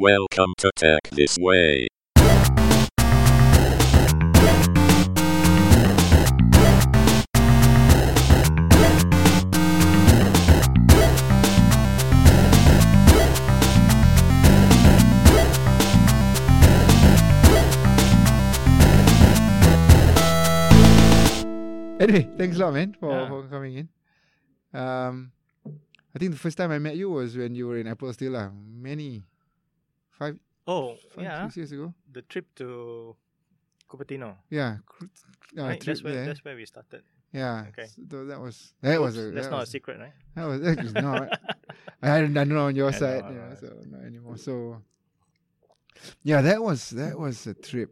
Welcome to Tech This Way. Anyway, thanks a lot, man, for, Yeah. for coming in. Um, I think the first time I met you was when you were in Apple still, lah. Many, five, Oh, five, yeah. six years ago. The trip to Cupertino. Yeah, uh, right? That's where there. that's where we started. yeah. Okay. So that was that was a, Oops, that's that not was, a secret, right? That was that was not. I I don't know on your I side, know, you know, right. so not anymore. So yeah, that was that was a trip.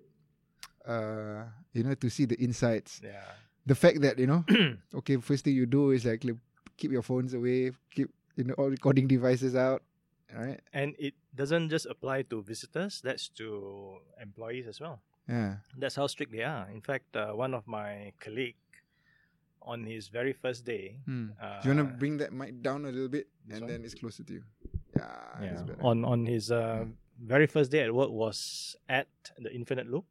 Uh, you know, to see the insights. Yeah. The fact that you know, okay, first thing you do is like keep your phones away, keep you know all recording devices out. All right. And it doesn't just apply to visitors, that's to employees as well. Yeah. That's how strict they are. In fact, uh, one of my colleague on his very first day, Hmm. uh, Do you want to bring that mic down a little bit, and one? then it's closer to you? Yeah. yeah, on on his uh, very first day at work was at the Infinite Loop.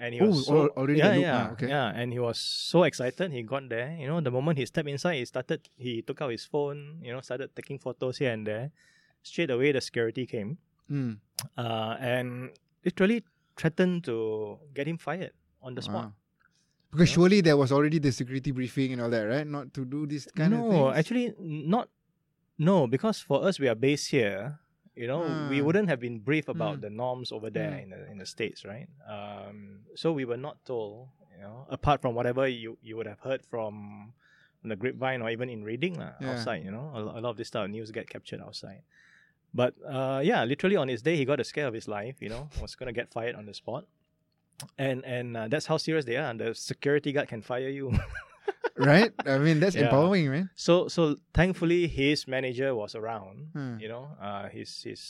And he Oh, was al- so, already yeah, yeah, now, okay. yeah, and he was so excited. He got there, you know. The moment he stepped inside, he started. He took out his phone, you know, started taking photos here and there. Straight away, the security came, Hmm. uh, and literally threatened to get him fired on the spot. Wow. Because Yeah. surely there was already the security briefing and all that, right? Not to do this kind of no, actually, not. No, because for us, we are based here. You know, we Ah. wouldn't have been briefed about Mm. the norms over there Mm. in the in the states, right? Um, so we were not told. You know, apart from whatever you you would have heard from, from the grapevine or even in reading lah, Yeah. outside. You know, a, a lot of this type of news get captured outside. But uh, yeah, literally on his day, he got a scare of his life. You know, was gonna get fired on the spot. And and uh, that's how serious they are. The security guard can fire you. right? I mean, that's Yeah. empowering, man. So so thankfully his manager was around. Hmm. You know, uh, his his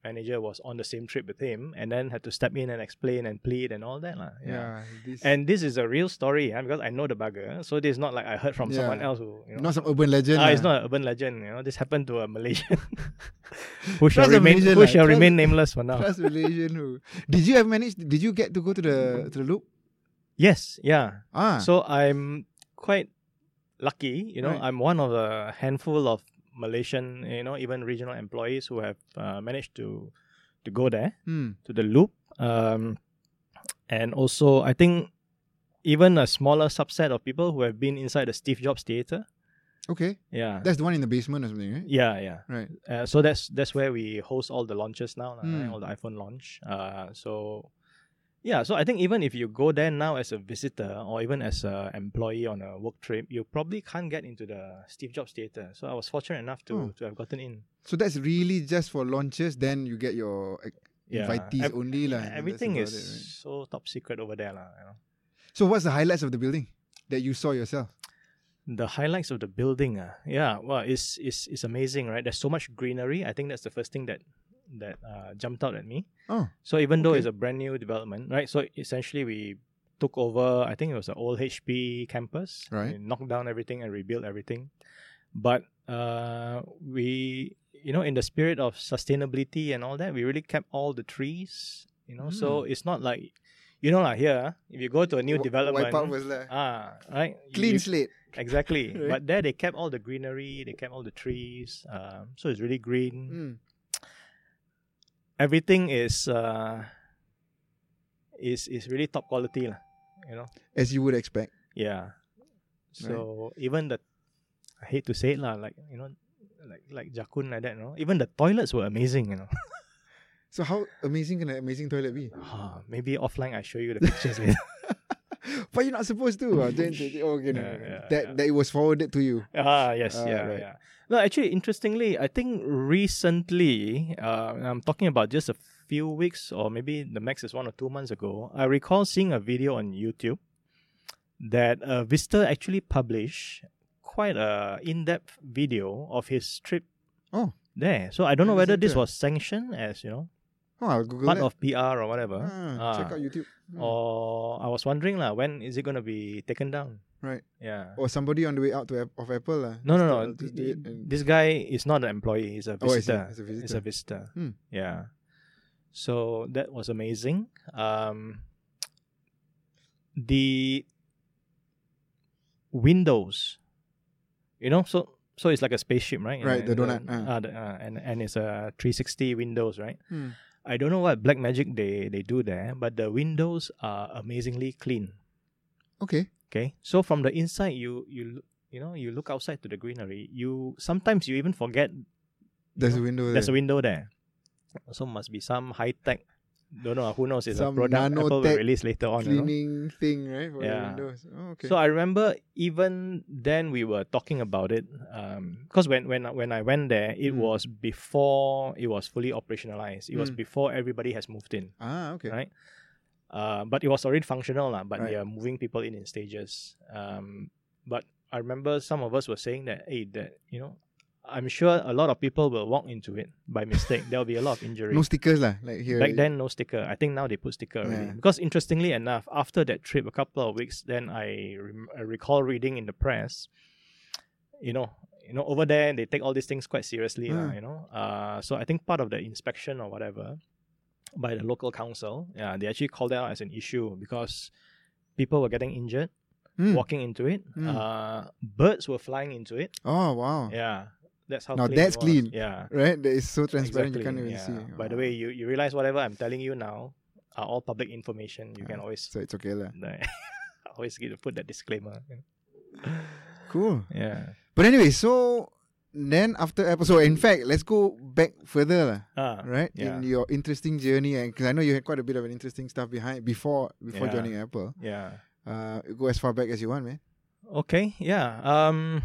manager was on the same trip with him, and then had to step in and explain and plead and all that lah. Yeah. this, And this is a real story, yeah, because I know the bugger. So this is not like I heard from someone else who you know. not some urban legend. Ah, it's not an urban legend. You know, this happened to a Malaysian who shall Trust remain Malaysian who lah. shall Trust- remain nameless for now. Trust relation. Who? Did you have managed? Did you get to go to the to the loop? Yes, yeah. Ah. So I'm quite lucky, you know. Right. I'm one of a handful of Malaysian, you know, even regional employees who have uh, managed to to go there Hmm. to the loop. Um, and also, I think even a smaller subset of people who have been inside the Steve Jobs Theater. Okay. Yeah, That's the one in the basement or something, right? yeah, yeah. Right. Uh, so that's that's where we host all the launches now, right? Mm. all the iPhone launch. Uh, so yeah, so I think even if you go there now as a visitor or even as an employee on a work trip, you probably can't get into the Steve Jobs Theater. So I was fortunate enough to Oh. to have gotten in. So that's really just for launches. Then you get your Yeah, invitees Ev- only, lah. Everything is it, right? so top secret over there, lah. You know. So what's the highlights of the building that you saw yourself? The highlights of the building, uh, yeah, well, it's, it's it's amazing, right? There's so much greenery. I think that's the first thing that that uh, jumped out at me. Oh. So even though Okay. it's a brand new development, right? So essentially, we took over. I think it was an old HP campus. Right. Knocked down everything and rebuilt everything, but uh, we, you know, in the spirit of sustainability and all that, we really kept all the trees. You know, so it's not like, you know, like here, if you go to a new Wi- development, Wipe out was lah. ah, right, Clean you- slate. Exactly. Right. But there they kept all the greenery, they kept all the trees. Um, so it's really green. Mm. Everything is uh is is really top quality, lah. You know? As you would expect. Yeah. So even the I hate to say it lah, like you know, like like Jakun like that, you know. Even the toilets were amazing, you know. So how amazing can an amazing toilet be? Ah, maybe offline I show you the pictures later. But you're not supposed to. Then- oh, okay, no, Yeah, yeah, that yeah. that it was forwarded to you. Ah, yes, Ah, yeah, right. yeah. No, actually, interestingly, I think recently, uh, I'm talking about just a few weeks or maybe the max is one or two months ago. I recall seeing a video on YouTube that a visitor actually published quite a in-depth video of his trip Oh. there. So I don't know whether this was sanctioned as you know Oh, I'll Google part that. of PR or whatever. Ah, check Ah. out YouTube. Hmm. Or I was wondering lah, when is it gonna be taken down? Right. Yeah. Or somebody on the way out to of Apple. lah. No, no, no. to- just do This guy is not an employee. He's a Oh, I see. visitor. He's a visitor. Hmm. Yeah. So that was amazing. Um, the windows, you know, so so it's like a spaceship, right? Right, the donut, uh, ah. the- uh, and and it's a 360 windows, right? Hmm. I don't know what black magic they they do there, but the windows are amazingly clean. Okay. Okay, so from the inside, you you you know you look outside to the greenery. You sometimes you even forget There's know, a window there. there's a window there. So must be some high tech. Don't know who knows. It's Some a product Apple will release later on. you know. Cleaning thing, right? For Yeah. windows. Oh, okay. So I remember even then we were talking about it Um because when when when I went there, it Mm. was before it was fully operationalized. It was Mm. before everybody has moved in. ah, okay. right? Uh, but it was already functional, lah. But Right. they are moving people in in stages. Um, but I remember some of us were saying that, hey, that you know, I'm sure a lot of people will walk into it by mistake. there will be a lot of injury. No stickers lah, like here. Back then, no sticker. I think now they put sticker already. Yeah. Because interestingly enough, after that trip, a couple of weeks, then I, rem- I recall reading in the press, you know, you know, over there they take all these things quite seriously, lah, Ah. you know. Uh, so I think part of the inspection or whatever by the local council, yeah, they actually called it out as an issue because people were getting injured Hmm. walking into it. Mm. Uh, birds were flying into it. Oh wow. Yeah, that's how. Now clean that's clean. Yeah. Right? That is so transparent you can't even yeah. see. By the way, you, you realize whatever I'm telling you now are all public information. You can Ah, always So it's okay lah. I always get to put that disclaimer. Cool. Yeah. But anyway, so then after Apple, so in fact, let's go back further lah. Ah, Right Yeah. in your interesting journey, and because I know you had quite a bit of an interesting stuff behind before before Yeah. joining Apple. Yeah. Uh, go as far back as you want, man. Okay. Yeah. Um.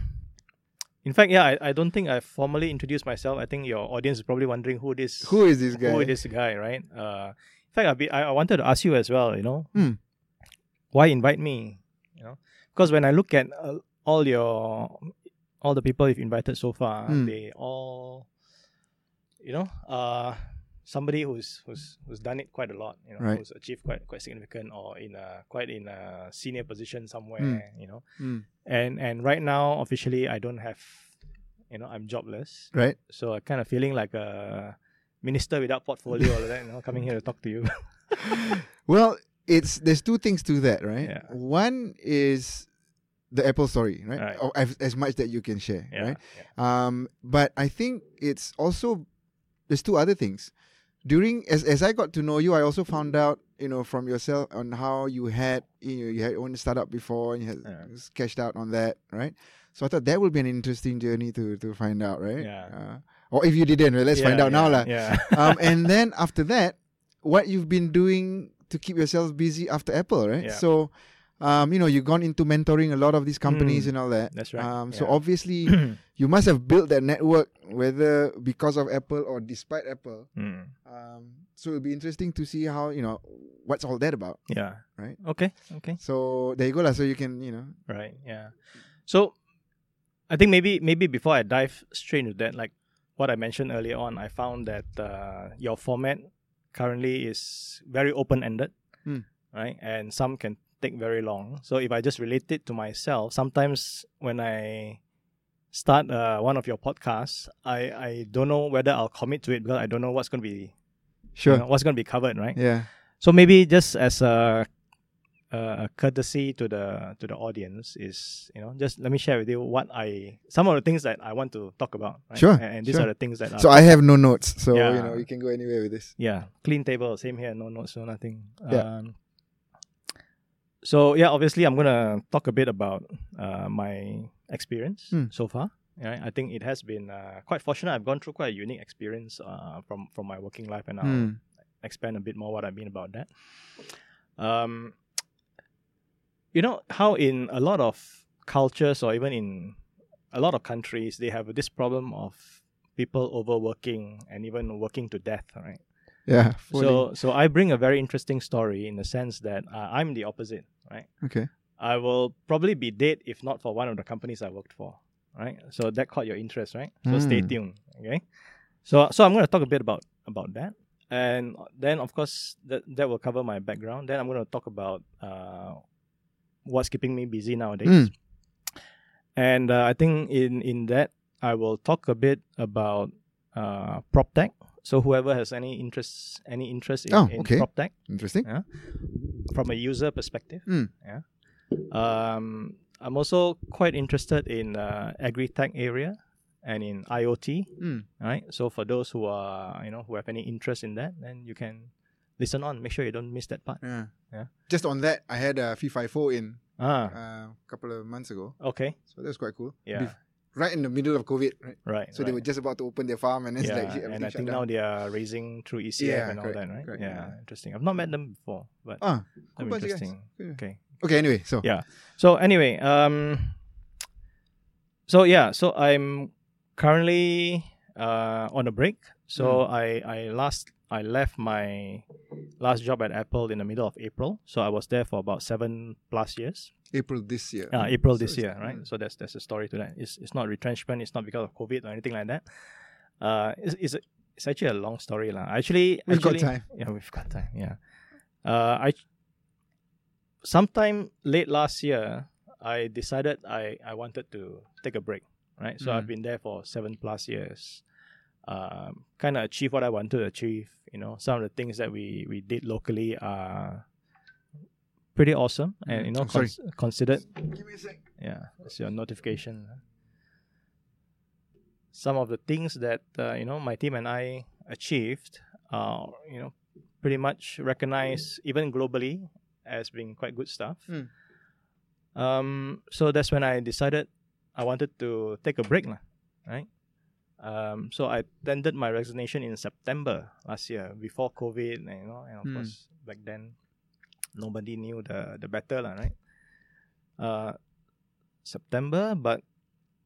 In fact, yeah, I, I don't think I formally introduced myself. I think your audience is probably wondering who this Who is this guy? who is this guy, right? Uh, in fact, I'll be, I, I wanted to ask you as well. You know, Hmm. why invite me? You know, because when I look at uh, all your all the people you've invited so far, Hmm. they all, you know, uh, somebody who's who's who's done it quite a lot. You know, Right. who's achieved quite quite significant or in a quite in a senior position somewhere. Hmm. You know, Hmm. and and right now officially I don't have, you know, I'm jobless. Right? So I kind of feeling like a minister without portfolio or that, you know, coming here to talk to you. Well, it's there's two things to that, right? Yeah. One is the Apple story, right? Right. Or as, as much that you can share, yeah, right? Um, but I think it's also there's two other things. During as as I got to know you, I also found out, you know, from yourself on how you had you know you had your own startup before and you had Yeah. cashed out on that, right? So I thought that would be an interesting journey to to find out, right? Yeah. Uh, or if you didn't, well, let's Yeah, find out now, lah. Yeah. um, and then after that, what you've been doing to keep yourself busy after Apple, right? Yeah. So, um, you know, you've gone into mentoring a lot of these companies Mm, and all that. that's right, Um, so obviously, you must have built that network, whether because of Apple or despite Apple. Mm, Um, so it'll be interesting to see how you know what's all that about. yeah. Right. Okay. Okay. So there you go, lah. So you can you know, Right. Yeah. So I think maybe maybe before I dive straight into that, like what I mentioned earlier on, I found that uh, your format currently is very open ended, Hmm. right? And some can take very long. So if I just relate it to myself, sometimes when I start uh, one of your podcasts, I I don't know whether I'll commit to it because I don't know what's going to be you sure, know, what's going to be covered, right? yeah, So maybe just as a, a a courtesy to the to the audience is you know just let me share with you what I some of the things that I want to talk about. Right? Sure, And, and these sure. are the things that. So I have no notes, so Yeah. you know you can go anywhere with this. yeah clean table same here no notes no nothing. Yeah. Um, so yeah, obviously I'm gonna talk a bit about uh, my experience Hmm. so far. Yeah, I think it has been uh, quite fortunate. I've gone through quite a unique experience uh, from from my working life, and I'll Hmm. expand a bit more what I mean about that. Um, you know how in a lot of cultures or even in a lot of countries they have this problem of people overworking and even working to death, right? Yeah. fully. So so I bring a very interesting story in the sense that uh, I'm the opposite, right? okay. I will probably be dead if not for one of the companies I worked for, right? So that caught your interest, right? So stay Hmm. tuned, okay? So so I'm going to talk a bit about about that, and then of course that that will cover my background. Then I'm going to talk about uh, what's keeping me busy nowadays. Mm. And uh, I think in in that I will talk a bit about uh, prop tech. So whoever has any interest any interest in, Oh, in okay. prop tech Interesting. from a user perspective. Mm. Yeah. Um, I'm also quite interested in uh, agri-tech area and in IoT. Mm. Right. So for those who are you know who have any interest in that, then you can listen on. Make sure you don't miss that part. Yeah. Yeah. Just on that, I had a FIFO in Ah. uh, a couple of months ago, Okay. so that's quite cool. Yeah. Bef- right in the middle of COVID, right? Right. So they were just about to open their farm, and then it's yeah, like and I think down. now they are raising through ECF Yeah, and all correct, that, right? correct, yeah, yeah. interesting. I've not met them before, but ah, cool be bunch of guys. interesting. Yeah. Okay. Okay, anyway, so Yeah. So anyway, um, so yeah, so I'm currently uh on a break. So Hmm. I I last I left my last job at Apple in the middle of April. So I was there for about seven plus years. April this year. Uh, April So this year, right? mm. So that's that's a story to that. It's it's not retrenchment. It's not because of COVID or anything like that. Uh, it's it's, a, it's actually a long story, lah. Actually, We've got time. Yeah, we've got time. Yeah. Uh, I sometime late last year, I decided I I wanted to take a break. Right. So I've Mm. been there for seven plus years. Um, kind of achieve what I wanted to achieve. You know, some of the things that we we did locally are pretty awesome, and you know, Oh, sorry. cons- considered Give me a sec. yeah, it's your notification. Some of the things that uh, you know my team and I achieved are you know pretty much recognized even globally as being quite good stuff. Mm. Um, so that's when I decided I wanted to take a break, lah, right? Um, so I tendered my resignation in September last year before COVID, and, you know, and of Mm. course back then nobody knew the the better, lah, right? Uh, September, but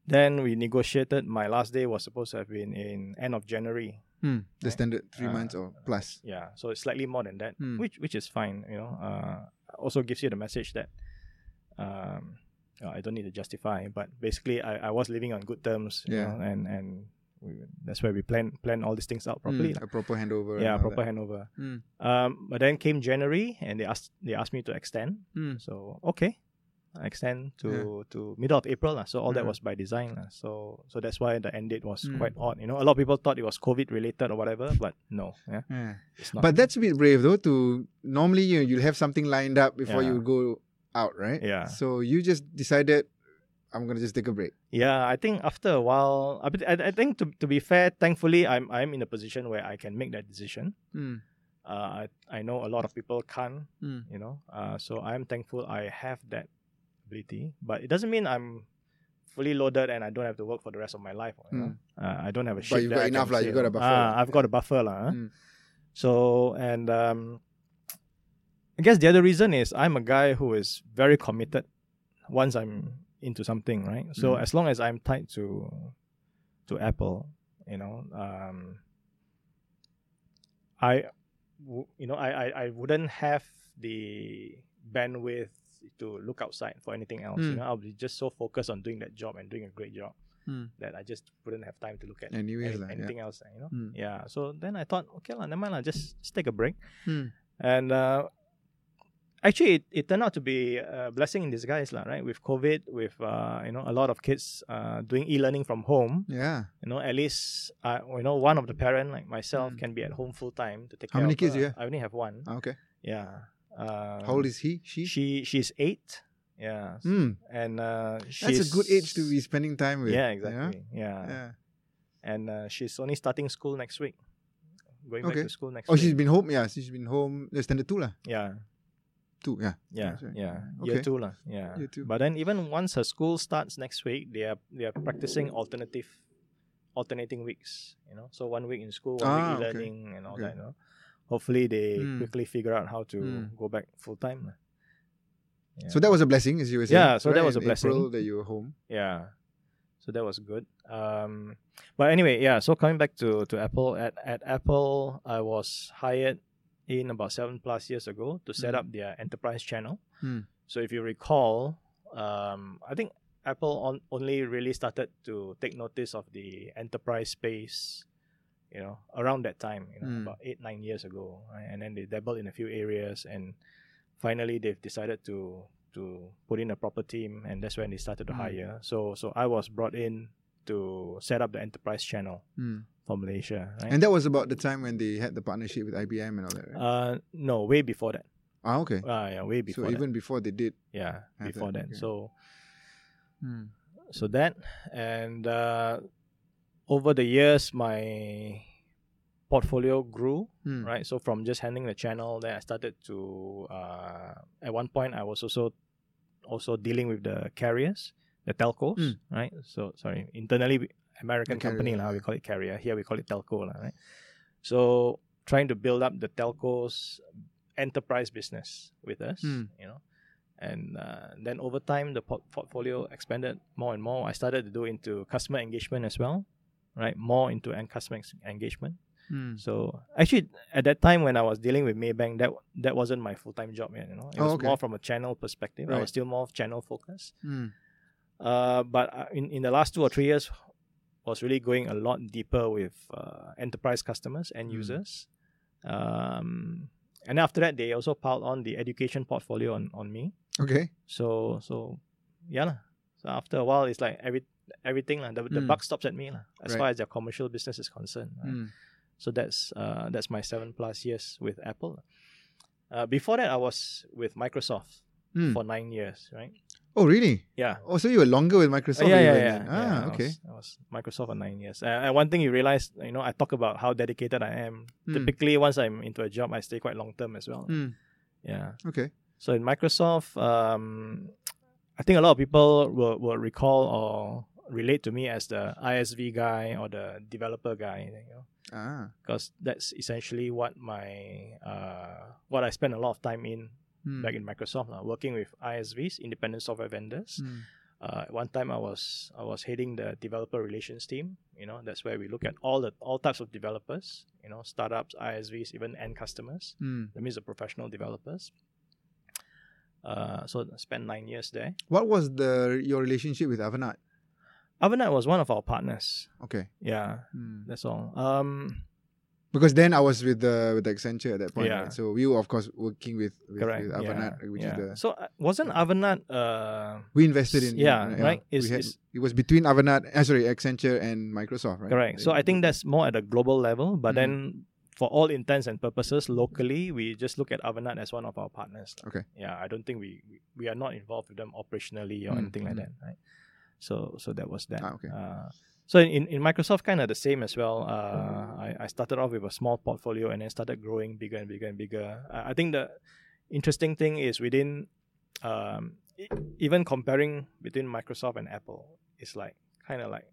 then we negotiated. My last day was supposed to have been in end of January. Hmm, the Right. standard three Uh, months or plus. Yeah, so it's slightly more than that, Hmm. which which is fine. You know, uh, also gives you the message that um, uh, I don't need to justify, but basically I, I was living on good terms. You Yeah. know, and and we, that's where we plan plan all these things out properly. Lah. a proper handover. yeah, proper that. handover. Hmm, Um, but then came January, and they asked they asked me to extend. hmm. So okay, I extend to to middle of April lah. So all that was by design lah. So so that's why the end date was Mm. quite odd. You know, a lot of people thought it was COVID related or whatever, but no, yeah, Yeah. it's not. But that's a bit brave though. To normally you you'll have something lined up before Yeah. you go out, right? Yeah. So you just decided, I'm gonna just take a break. yeah, I think after a while, I, I, I think to to be fair, thankfully I'm I'm in a position where I can make that decision. Hmm. Uh, I I know a lot of people can't. Hmm. You know, uh, so I'm thankful I have that ability, but it doesn't mean I'm fully loaded and I don't have to work for the rest of my life. Know? uh, I don't have a Hmm. But shift you've got I enough lah, you got a buffer lah. I've got a buffer lah. Mm. So and um, I guess the other reason is I'm a guy who is very committed once I'm into something, right? So Mm. as long as I'm tied to to Apple, you know, um, I, w- you know, I, I I wouldn't have the bandwidth to look outside for anything else. You Mm. know, I'll be just so focused on doing that job and doing a great job Mm. that I just wouldn't have time to look at Anyways, any- lah, yeah. anything else. You know, Mm. yeah. So then I thought, okay, lah, never mind, lah, just, just take a break. Hmm. And uh, actually, it, it turned out to be a blessing in disguise, lah, right? With COVID, with uh, you know a lot of kids uh, doing e-learning from home. Yeah. You know, at least uh, you know one of the parent like myself Mm. can be at home full time to take How care many of kids her. you have? I only have one. Ah, Okay. Yeah. Uh, How old is he? She. she? She's eight. Yeah. Hmm. And uh, That's a good age to be spending time with. Yeah, exactly. Yeah. Yeah. yeah. And uh, she's only starting school next week. Going Okay. back to school next week. Oh, week. she's been home. Yeah, she's been home. The standard two lah. yeah. Two. Yeah. Yeah, right. yeah. Okay. Year two lah. Yeah. Year two. But then even once her school starts next week, they are they are practicing alternative alternating weeks. You know, so one week in school, one Ah, week e-learning and all Okay. that. You know, hopefully they Mm. quickly figure out how to Mm. go back full time. Yeah. So that was a blessing, as you were saying. Yeah, so that was in a blessing. April that you were home. yeah. So that was good. Um, but anyway, yeah. So coming back to to Apple, at at Apple, I was hired in about seven plus years ago to set Mm. up their enterprise channel. Mm. So if you recall, um, I think Apple on, only really started to take notice of the enterprise space you know, around that time, you know, Mm. about eight nine years ago, right? and then they dabbled in a few areas, and finally they've decided to to put in a proper team, and that's when they started to Mm. hire. So so I was brought in to set up the enterprise channel Mm. for Malaysia, right? And that was about the time when they had the partnership with IBM and all that, right? uh, no, way before that. ah, okay. Uh, yeah, way so before that. even before they did. yeah, before that, that. okay. So Mm. so that and uh, over the years my portfolio grew Mm. right so from just handling the channel then i started to uh, at one point i was also also dealing with the carriers the telcos Mm. right? So sorry internally american The company lah, we call it carrier. Here we call it telco lah, right? So trying to build up the telcos enterprise business with us Mm. you know? And uh, then over time the port- portfolio expanded more and more. I started to do into customer engagement as well right? More into end customer ex- engagement. Mm. so actually at that time when i was dealing with maybank that that wasn't my full-time job yet you know? It Oh, was okay. more from a channel perspective. I was still more channel focused Mm. Uh, but uh, in, in the last two or three years was really going a lot deeper with uh, enterprise customers and Mm. users um, and after that they also piled on the education portfolio on, on me Okay. so so yeah so after a while it's like every everything lah. The, the Mm. buck stops at me as Right. far as their commercial business is concerned right? Mm. so that's uh, that's my seven plus years with apple uh, before that i was with microsoft Mm. for nine years right Oh, really? yeah Oh, so you were longer with Microsoft? yeah, yeah, yeah, yeah. Ah, I okay. Was, I was Microsoft for nine years, uh, and one thing you realize, you know, I talk about how dedicated I am. Mm. Typically, once I'm into a job, I stay quite long term as well. Mm. Yeah. Okay. So in Microsoft, um, I think a lot of people will, will recall or relate to me as the ISV guy or the developer guy, you know, Ah. because that's essentially what my uh, what I spend a lot of time in Mm. back in Microsoft, lah, working with ISVs, independent software vendors. Mm. Uh, at one time, I was I was heading the developer relations team. You know, that's where we look at all the all types of developers. You know, startups, ISVs, even end customers. Mm. That means the professional developers. Uh, so I spent nine years there. What was the your relationship with Avanade? Avanade was one of our partners. Okay. Yeah, Mm. that's all. Um, Because then I was with the with the Accenture at that point, Yeah. right? So we were of course working with with, correct. with yeah, which yeah. is the so uh, wasn't Avanade? Uh, we invested in. Yeah, right. We It's- had- it's- it was between Avanade, uh, sorry, Accenture and Microsoft, right? Correct. So I think that's more at a global level, but Mm. then for all intents and purposes, locally, we just look at Avanade as one of our partners. Okay. Yeah, I don't think we we, we are not involved with them operationally or Mm, anything like mm. that, right? So so that was that. Ah, okay. Uh, so in, in Microsoft, kind of the same as well. Uh, I, I started off with a small portfolio and then started growing bigger and bigger and bigger. I, I think the interesting thing is within, um, even comparing between Microsoft and Apple, it's like kind of like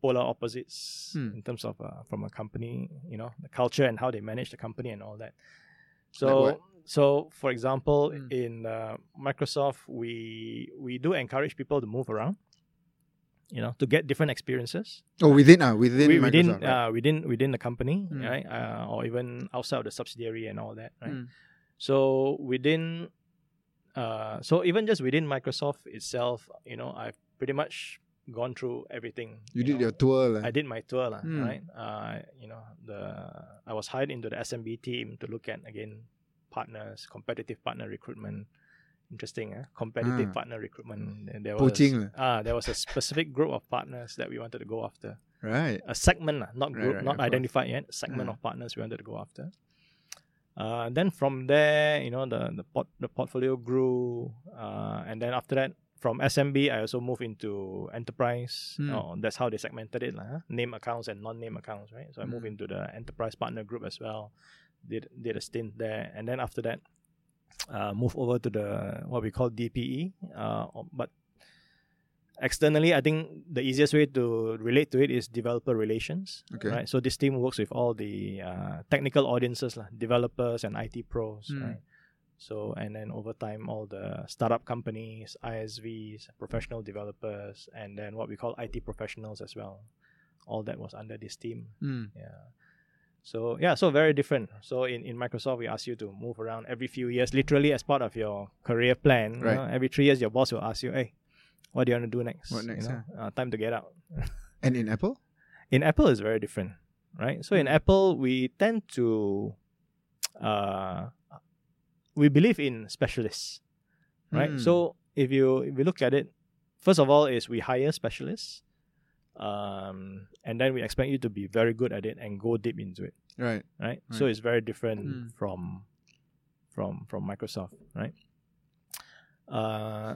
polar opposites Hmm. in terms of uh, from a company, you know, the culture and how they manage the company and all that. So, what? so for example, Hmm. in uh, Microsoft, we we do encourage people to move around, you know, to get different experiences Oh, within uh, within we, Microsoft, within right? uh, within within the company, Mm. right? Uh, or even outside of the subsidiary and all that, right? Mm. So within, uh, so even just within Microsoft itself, you know, I've pretty much gone through everything. you did know. your tour, lah. I did my tour, Mm. right? Uh, you know, the I was hired into the SMB team to look at again partners, competitive partner recruitment. Interesting, eh? competitive Ah. partner recruitment. And There Poaching, was, ah, there was a specific group of partners that we wanted to go after right? a segment, not group, right, not of course. identified yet. Segment Ah. of partners we wanted to go after. Uh, then from there, you know, the the, port, the portfolio grew, uh, and then after that, from SMB, I also moved into enterprise. Hmm. Oh, that's how they segmented it, lah. huh? Name accounts and non-name accounts, right? So I moved Hmm. into the enterprise partner group as well. Did did a stint there, and then after that, uh, move over to the what we call DPE. Uh, but externally, I think the easiest way to relate to it is developer relations. Okay. Right. So this team works with all the uh, technical audiences, lah, developers and IT pros. Mm. Right. So and then over time, all the startup companies, ISVs, professional developers, and then what we call IT professionals as well. All that was under this team. Mm. Yeah. So yeah, so very different. So in, in Microsoft, we ask you to move around every few years, literally as part of your career plan. you Right. know. every three years, your boss will ask you, "Hey, what do you want to do next? What next, You know, uh, time to get out." And in Apple, In Apple, is very different. right? So in Mm. Apple, we tend to, uh, we believe in specialists, right? Mm. So if you if you look at it, first of all, is we hire specialists, um, and then we expect you to be very good at it and go deep into it, Right. right? So it's very different Mm. from from from Microsoft, right? Uh,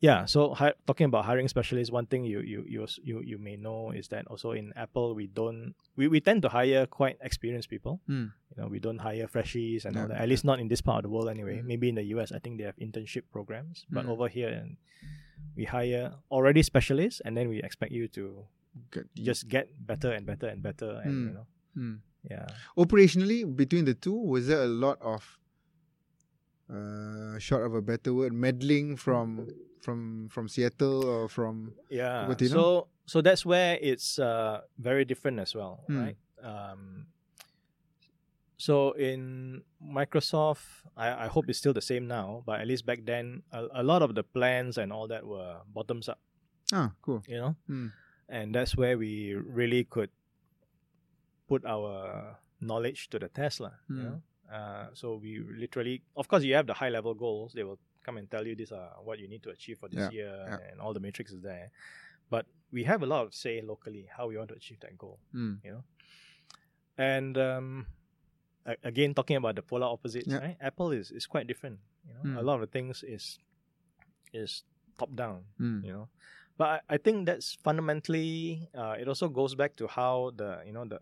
yeah. So hi- talking about hiring specialists, one thing you you you you you may know is that also in Apple we don't we, we tend to hire quite experienced people. Mm. You know, we don't hire freshies and all Yeah, that. At least not in this part of the world anyway. Mhm. Maybe in the US, I think they have internship programs, but Mhm. over here, and we hire already specialists, and then we expect you to Good. just get better and better and better, and you Mm. know, Mm. yeah. Operationally, between the two, was there a lot of, uh, short of a better word, meddling from from from Seattle or from? Yeah. So so that's where it's uh, very different as well, Hmm. right? Um, so in Microsoft, I, I hope it's still the same now, but at least back then, a, a lot of the plans and all that were bottoms up, Ah, cool. you know, Hmm. and that's where we really could put our knowledge to the test, lah, you Hmm. know. Uh, so we literally, of course, you have the high level goals. They will come and tell you these are what you need to achieve for this Yeah, year, yeah. and all the matrix is there. But we have a lot of say locally how we want to achieve that goal, Mm. you know. And um, again, talking about the polar opposites, Yeah. right? Apple is, is quite different. You know, Mm. a lot of the things is is top down Mm. you know but I, I think that's fundamentally uh, it also goes back to how the you know the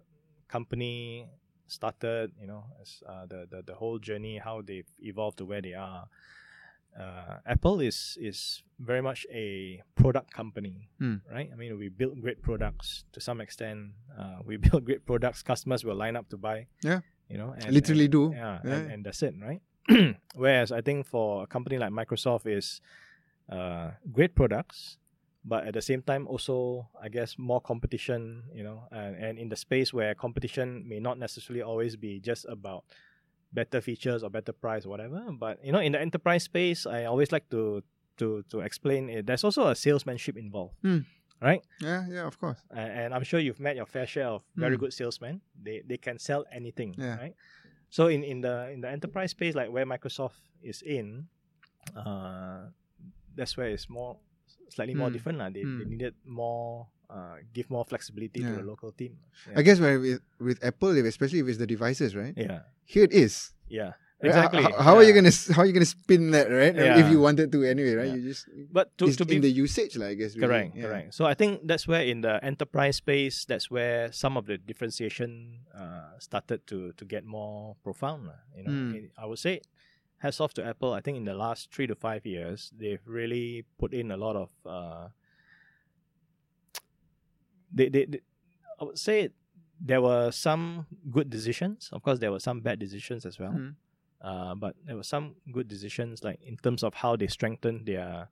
company started you know as uh, the, the the whole journey how they've evolved to where they are uh, apple is is very much a product company Mm. right i mean we build great products to some extent uh, we build great products customers will line up to buy Yeah. You know and, Literally and- do. yeah, Yeah. And, and that's it, right? Whereas I think for a company like Microsoft is uh, great products, but at the same time also I guess more competition, you know, and, and in the space where competition may not necessarily always be just about better features or better price or whatever. But you know, in the enterprise space, I always like to to to explain it. There's also a salesmanship involved. Hmm. Right, Yeah, yeah, of course. and, and I'm sure you've met your fair share of very Mm. good salesmen. They they can sell anything, Yeah. right? So in, in the in the enterprise space, like where Microsoft is in, uh, that's where it's more slightly more Mm. different. lah. They, they Mm. needed more, uh, give more flexibility to the local team. I guess where with, with Apple, especially with the devices, right? Yeah, Here it is. yeah? Exactly. How, how are you gonna how are you gonna spin that, right? If you wanted to anyway, right? Yeah. You just But to, it's to be in the usage, like I guess. really. Correct, Yeah. correct. So I think that's where in the enterprise space, that's where some of the differentiation uh, started to to get more profound. You know, Mm. It- I would say, hats off to Apple. I think in the last three to five years, they've really put in a lot of. Uh, they, they, they, I would say there were some good decisions. Of course, there were some bad decisions as well. Mm. Uh, but there were some good decisions, like in terms of how they strengthened their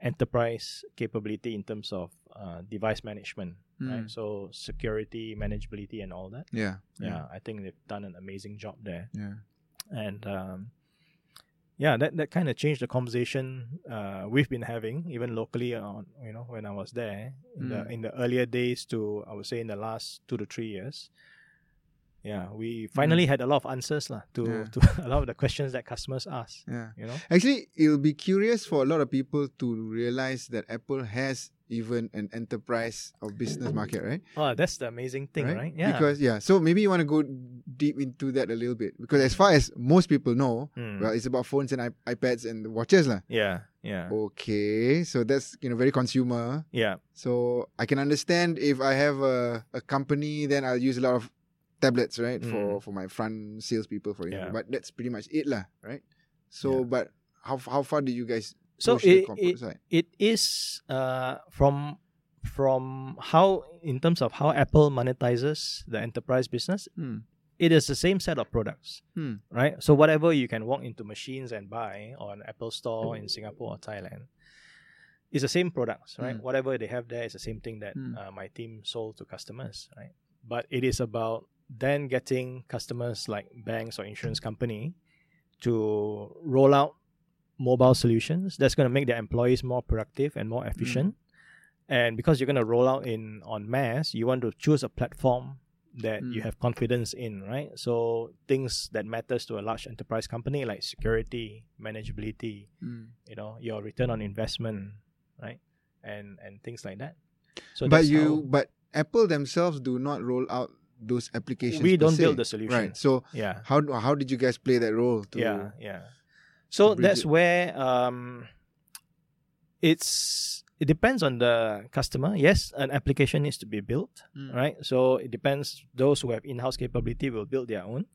enterprise capability in terms of uh, device management, right? Mm. So security, manageability, and all that. Yeah. Yeah, I think they've done an amazing job there, Yeah. and um, yeah, that that kind of changed the conversation uh, we've been having, even locally. On you know, when I was there in the Mm. in the earlier days to I would say in the last two to three years. Yeah, we finally had a lot of answers lah to, Mm. Yeah. to a lot of the questions that customers ask. Yeah. You know, Actually, it'll be curious for a lot of people to realize that Apple has even an enterprise or business market, right? oh, that's the amazing thing, right? Yeah, Because yeah, so maybe you want to go deep into that a little bit because as far as most people know, Mm. well, it's about phones and iP- iPads and watches, lah. yeah, yeah, Okay, so that's you know very consumer. yeah. So I can understand if I have a, a company, then I'll use a lot of tablets, right, for Mm. for my front salespeople, for example. Yeah. But that's pretty much it, lah, right? So, Yeah. but how how far do you guys So it, it, side? it is uh, from from how in terms of how Apple monetizes the enterprise business, Hmm. it is the same set of products, Hmm. right? So whatever you can walk into machines and buy on Apple Store in Singapore or Thailand, is the same products, right? Mm. Whatever they have there is the same thing that Mm. uh, my team sold to customers, right? But it is about then getting customers like banks or insurance company to roll out mobile solutions that's going to make their employees more productive and more efficient. And because you're going to roll out in on mass, you want to choose a platform that you Mm. have confidence in, right? So things that matters to a large enterprise company like security, manageability, Mm. you know, your return on investment, right? And and things like that. So but you, but Apple themselves do not roll out those applications. we don't build the solution. right? So Yeah. how how did you guys play that role? To, yeah yeah so that's it. where um it's it depends on the customer yes an application needs to be built Mm. right so it depends those who have in-house capability will build their own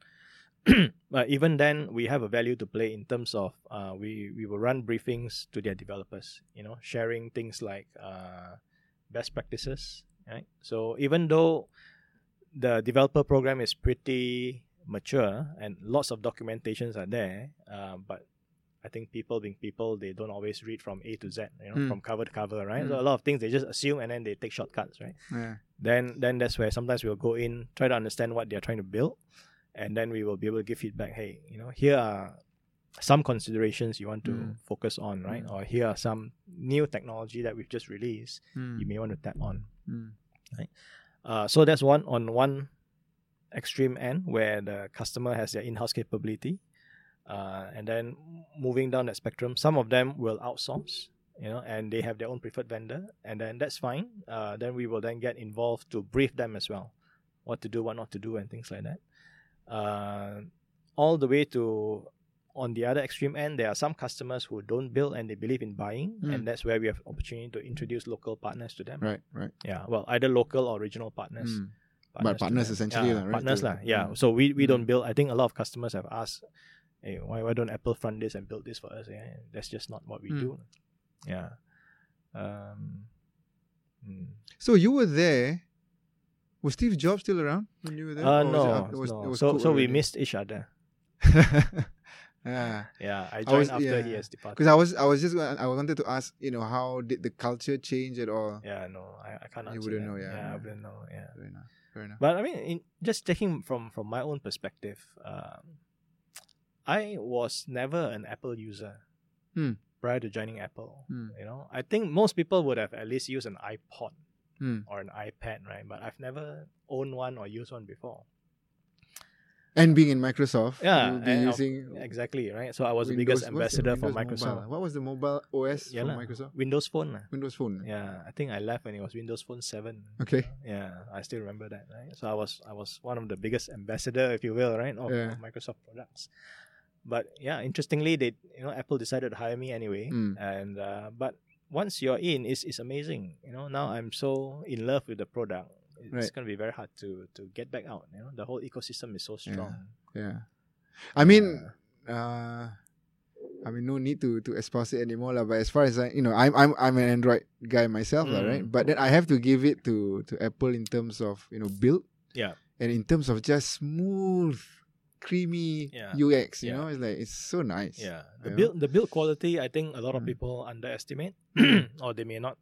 but even then we have a value to play in terms of uh, we we will run briefings to their developers you know sharing things like uh, best practices right so even though the developer program is pretty mature and lots of documentations are there uh, but I think people being people, they don't always read from A to Z, you know, Mm. from cover to cover, right? Mm. So a lot of things they just assume and then they take shortcuts, right? Yeah. then then that's where sometimes we'll go in try to understand what they're trying to build and then we will be able to give feedback hey you know here are some considerations you want to Mm. focus on right Mm. or here are some new technology that we've just released Mm. you may want to tap on Mm. Uh, so that's one on one extreme end where the customer has their in-house capability. Uh, and then moving down that spectrum some of them will outsource you know and they have their own preferred vendor and then that's fine. Uh, then we will then get involved to brief them as well what to do what not to do and things like that. Uh, all the way to on the other extreme end there are some customers who don't build and they believe in buying Mm. and that's where we have opportunity to introduce local partners to them Right. Right. yeah well either local or regional partners Mm. partners But partners essentially yeah, lah, right? partners lah. Yeah. mm. So we, we don't Mm. build. I think a lot of customers have asked, "Hey, why why don't Apple fund this and build this for us?" Yeah, that's just not what we Mm. do. Yeah. Um. mm. So you were there. Was Steve Jobs still around when you were there? Uh, Or was no, it was- no. was so so we missed each other. yeah. Yeah, I I joined was- after he has departed. Because I was, I was just, I wanted to ask, you know, how did the culture change at all? yeah, no, I, I can't You wouldn't that. know, yeah, yeah, I yeah. wouldn't know. Yeah. Fair enough. Fair enough. But I mean, in, just taking from from my own perspective, um, I was never an Apple user Hmm. prior to joining Apple. Hmm. You know, I think most people would have at least used an iPod Hmm. or an iPad, right? But I've never owned one or used one before. And being in Microsoft, Yeah, you'll be using Exactly, right? So I was the biggest what's the ambassador for Microsoft. Mobile? What was the mobile OS Yeah for. Microsoft? Windows Phone. Windows Phone. Yeah, I think I left when it was Windows Phone Seven. Okay. Yeah, I still remember that. Right, so I was I was one of the biggest ambassador, if you will, right, of, Yeah. of Microsoft products. But yeah, interestingly, they you know Apple decided to hire me anyway, Mm. and uh, but once you're in, it's it's amazing. You know, now I'm so in love with the product. It's Right. gonna be very hard to to get back out. You know, the whole ecosystem is so strong. Yeah. I mean, uh, I mean, no need to to espouse it anymore, lah. But as far as I, you know, I'm I'm I'm an Android guy myself, lah, right? Mm. But then I have to give it to to Apple in terms of you know build, Yeah. and in terms of just smooth, creamy Yeah. UX. You Yeah. know, it's like it's so nice. Yeah, the Yeah. build the build quality, I think a lot of Mm. people underestimate, or they may not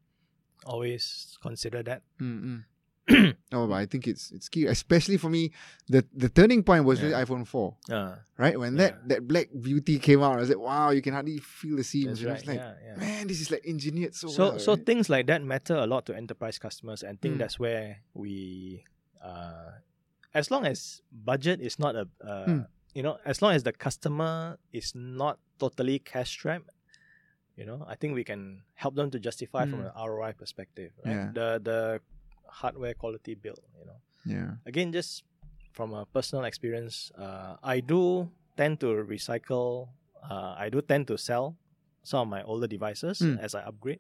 always consider that. Mm-mm. oh, but I think it's it's key, especially for me. The the turning point was really iPhone four, Uh, right? When Yeah. that that black beauty came out, I was like, wow, you can hardly feel the seams. right. like, yeah, yeah. man, this is like engineered so so well. so right? things like that matter a lot to enterprise customers and think Mm. that's where we uh as long as budget is not a uh, Mm. you know as long as the customer is not totally cash strapped you know i think we can help them to justify from Mm. an roi perspective right Yeah. the the hardware quality build you know yeah. again just from a personal experience uh, i do tend to recycle uh, i do tend to sell some of my older devices Mm. as i upgrade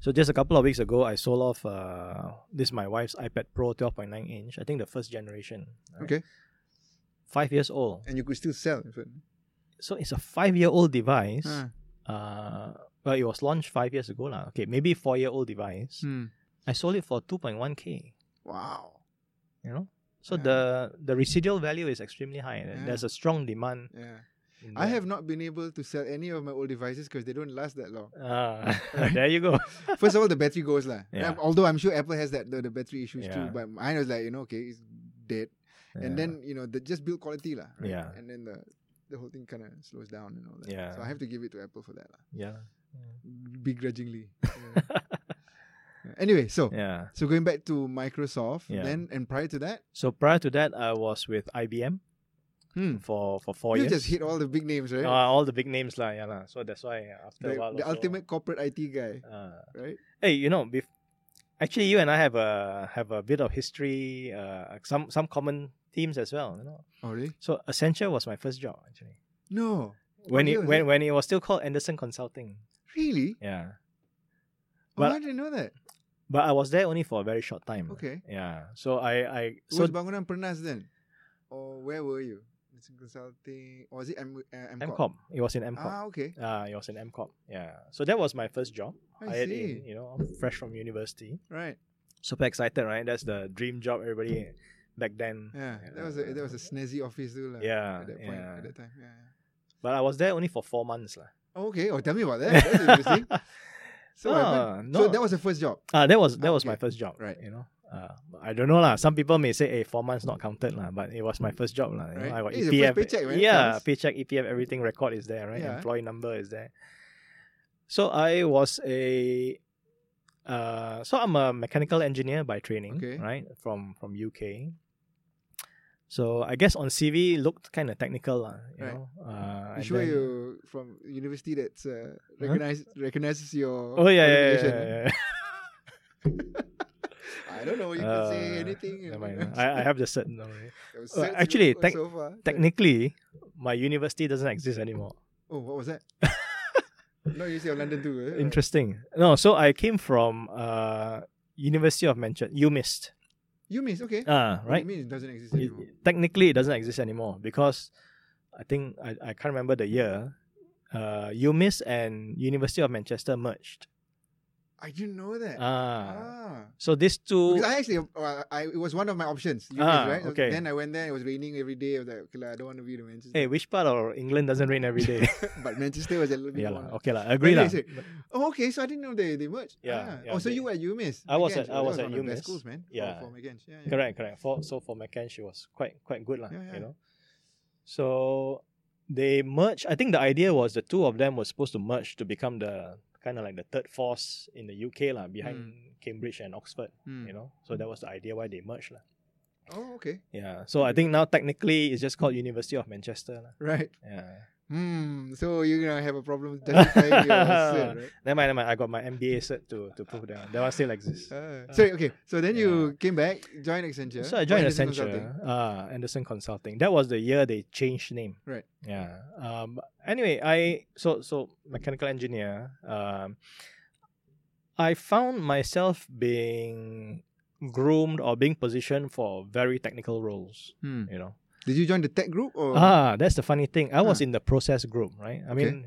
so just a couple of weeks ago i sold off uh, this is my wife's ipad pro 12.9 inch i think the first generation right? Okay. five years old And you could still sell. fact. so it's a five year old device Ah. uh, well it was launched five years ago lah. okay maybe four year old device Hmm. I sold it for 2.1k Wow. you know so Yeah. the the residual value is extremely high Yeah. there's a strong demand Yeah. I have not been able to sell any of my old devices because they don't last that long. Ah, there you go First of all, the battery goes lah. Yeah. Although I'm sure Apple has that the, the battery issues too, Yeah. but mine was like you know okay, it's dead. And then you know the just build quality lah. right? Yeah. And then the the whole thing kind of slows down and all that. Yeah. So I have to give it to Apple for that lah. yeah Begrudgingly. Anyway, so Yeah. so going back to Microsoft, Yeah. then and prior to that, So prior to that, I was with IBM hmm, for for four you years. You just hit all the big names, right? Uh, all the big names lah, yeah lah. So that's why after the a while, the also, ultimate corporate IT guy, Uh, right? hey, you know, bef- actually, you and I have a have a bit of history, uh, some some common themes as well. You know, Oh, really? so Accenture was my first job actually. No, When it was when it? when it was still called Andersen Consulting. really? Yeah, oh, But- I didn't know that. But I was there only for a very short time. Okay. Yeah. So I I So was Bangunan Pernas then, or where were you? It's consulting, or was it M- uh, MCOP? MCOP. It was in MCOP. Ah, okay. Uh, it was in MCOP. Yeah. So that was my first job. I hired see. in, you know, fresh from university. Right. Super excited, right? That's the dream job everybody back then. Yeah, that was a that was a snazzy office too, lah. Yeah, At that point, yeah. at that time. Yeah. yeah. But I was there only for four months. lah. Oh, okay. Oh, tell me about that. That's interesting. So? Ah, so that was the first job. Ah, that was that Ah, was my first job. Right. You know. Uh, I don't know lah. Some people may say, "Hey, four months not counted lah," but it was my first job lah. You know, Right. I got It's the first EPF. paycheck, man. yeah, paycheck, EPF, everything record is there, right? Yeah. Employee number is there. So I was a, uh, so I'm a mechanical engineer by training, Okay. right? From from UK. So I guess on CV looked kind of technical, lah. You Right. know. Uh, You sure then- you from university that's uh, recognize recognizes your Oh yeah, yeah, yeah, yeah. I don't know. You can say Uh, anything. never mind. I, I have the cert. No, worry. Your Uh, actually, tech- so far. Technically, my university doesn't exist anymore. Oh, what was that? no, you say of London too. eh? Interesting. No, so I came from uh, University of Manchester. You missed. You miss okay. Ah, right. You mean it doesn't exist It- anymore? technically, it doesn't exist anymore because I think I, I can't remember the year. Uh, UMIST and University of Manchester merged. I didn't know that. Ah, ah. so these two. Because I actually, uh, I it was one of my options. Ah, right? okay. Then I went there. It was raining every day. I was like, okay, lah, I don't want to be the Manchester. Hey, which part of England doesn't rain every day? but Manchester was a little bit yeah, more. lah. okay, lah. agree, anyway, Oh, okay. So I didn't know they they merged. Yeah, Ah. yeah, oh, so they- you were at UMIST. I was at- I was at one of the best schools, man. Yeah. For, McCann. Yeah, yeah. Correct, correct. For so for McCann, she was quite quite good, lah. Yeah, yeah. You know, so they merged. I think the idea was the two of them were supposed to merge to become the kind of like the third force in the UK, lah, behind Cambridge and Oxford. Hmm. You know, so that was the idea why they merged, lah. Oh, okay. Yeah. So I think now technically it's just called University of Manchester, lah. Right. Yeah. Hmm. So you're gonna have a problem justifying your cert, right? Never mind, never mind. I got my MBA cert to to prove that one. that one still exists. Uh, so okay. So then you came back, joined Accenture. So I joined Andersen Accenture, Consulting. uh, Andersen Consulting. That was the year they changed name. Right. Yeah. Um. Anyway, I so so mechanical engineer. Um. I found myself being groomed or being positioned for very technical roles. Hmm. You know. Did you join the tech group or? Ah, that's the funny thing. I was Huh. in the process group, right? I Okay. mean,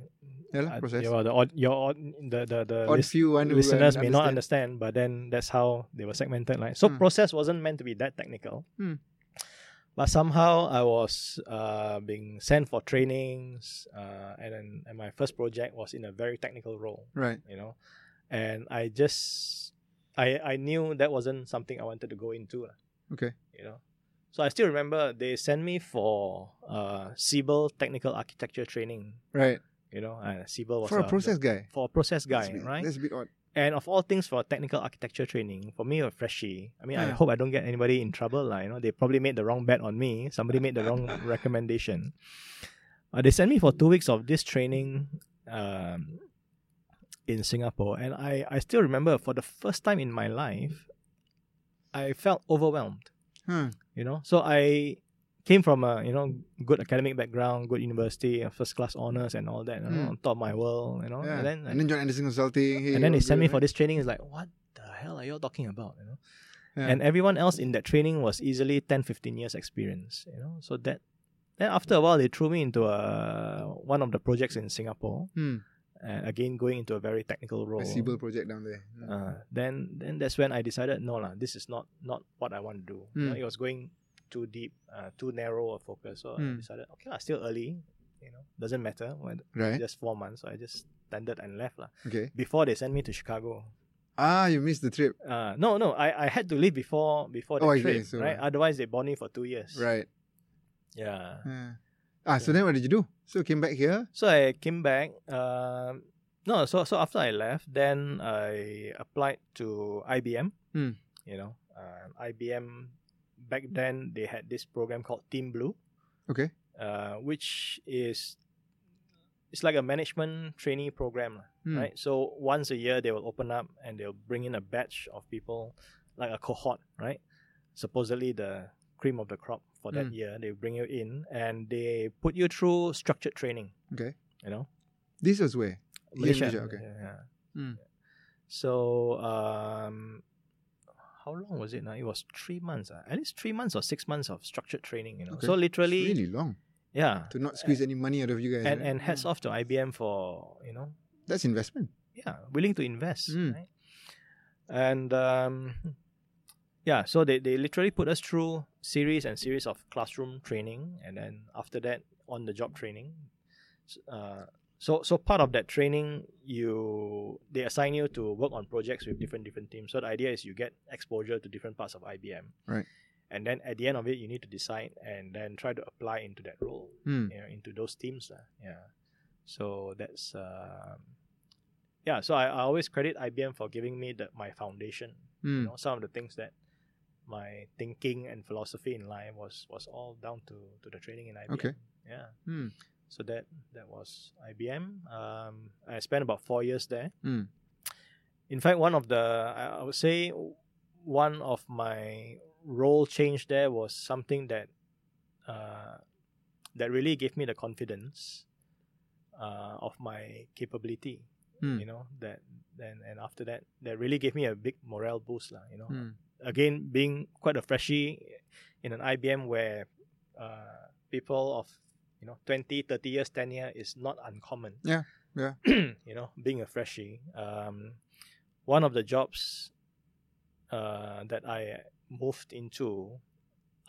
Yeah lah, I- process. your the odd, your odd, the the the Odd lis- few uh, listeners may not understand. understand, but then that's how they were segmented. Like so, Hmm. process wasn't meant to be that technical. Hmm. But somehow I was uh, being sent for trainings, uh, and then and my first project was in a very technical role, Right. you know, and I just I I knew that wasn't something I wanted to go into, Okay. you know. So I still remember they sent me for uh, Siebel technical architecture training, Right. you know, and Siebel was For a process guy. for a process guy, That's right? That's a bit odd. And of all things for technical architecture training, for me a freshie. I mean, I hope I don't get anybody in trouble. Like, you know, they probably made the wrong bet on me. Somebody made the wrong recommendation. Uh, they sent me for two weeks of this training um, in Singapore, and I I still remember for the first time in my life, I felt overwhelmed. Huh. You know, so I came from a you know good academic background, good university, first class honors, and all that. You know, Mm. on top of my world. You know, Yeah. and then and then join Andersen Consulting. Hey, and then they sent me for this training. It's like, what the hell are you all talking about? You know, Yeah. and everyone else in that training was easily 10, 15 years experience. You know, so that then after a while they threw me into a one of the projects in Singapore. Hmm. Uh, again, going into a very technical role. A project down there. Hmm. Uh, then then that's when I decided no lah, this is not not what I want to do. You know, it was going too deep, uh, too narrow a focus. So I Hmm. decided okay lah, still early. You know, doesn't matter. When right. just four months, so I just standard and left lah. Okay. Before they sent me to Chicago. Ah, you missed the trip. Uh, no, no, I, I had to leave before before the Oh, trip, see, so- right? Otherwise, they bond me for two years. Right. Yeah. Yeah. Ah, so then what did you do? So you came back here. So I came back. Um, No, so so after I left, then I applied to IBM. Hmm. You know, uh, IBM back then they had this program called Team Blue, Okay. uh, which is it's like a management trainee program, Hmm. right? So once a year they will open up and they'll bring in a batch of people, like a cohort, right? Supposedly the cream of the crop for that Hmm. year. They bring you in and they put you through structured training. Okay. You know, This was where? Here Malaysia. Malaysia, okay. Yeah. Hmm. So um, how long was it now? It was three months. ah. At least three months or six months of structured training. You know, Okay. so It's literally, really long yeah. to not squeeze any money out of you guys. And right? and hats off to IBM for you know That's investment. yeah willing to invest Mm. right? and um, yeah so they, they literally put us through series and series of classroom training and then after that on the job training uh, so so part of that training you they assign you to work on projects with different different teams so the idea is you get exposure to different parts of IBM Right. and then at the end of it you need to decide and then try to apply into that role Hmm. you know, into those teams. lah. Yeah. So that's um, yeah. So I, I always credit IBM for giving me the my foundation. Hmm. You know, some of the things that my thinking and philosophy in life was was all down to to the training in IBM. Okay. Yeah. Hmm. So that that was IBM. Um, I spent about four years there. Hmm. In fact, one of the I would say one of my role change there was something that uh, that really gave me the confidence uh, of my capability. Hmm. You know that then and after that that really gave me a big morale boost, lah. You know. Again being quite a freshie in an IBM where uh, people of you know 20 30 years tenure is not uncommon. Yeah, yeah. you know being a freshie um, one of the jobs uh, that I moved into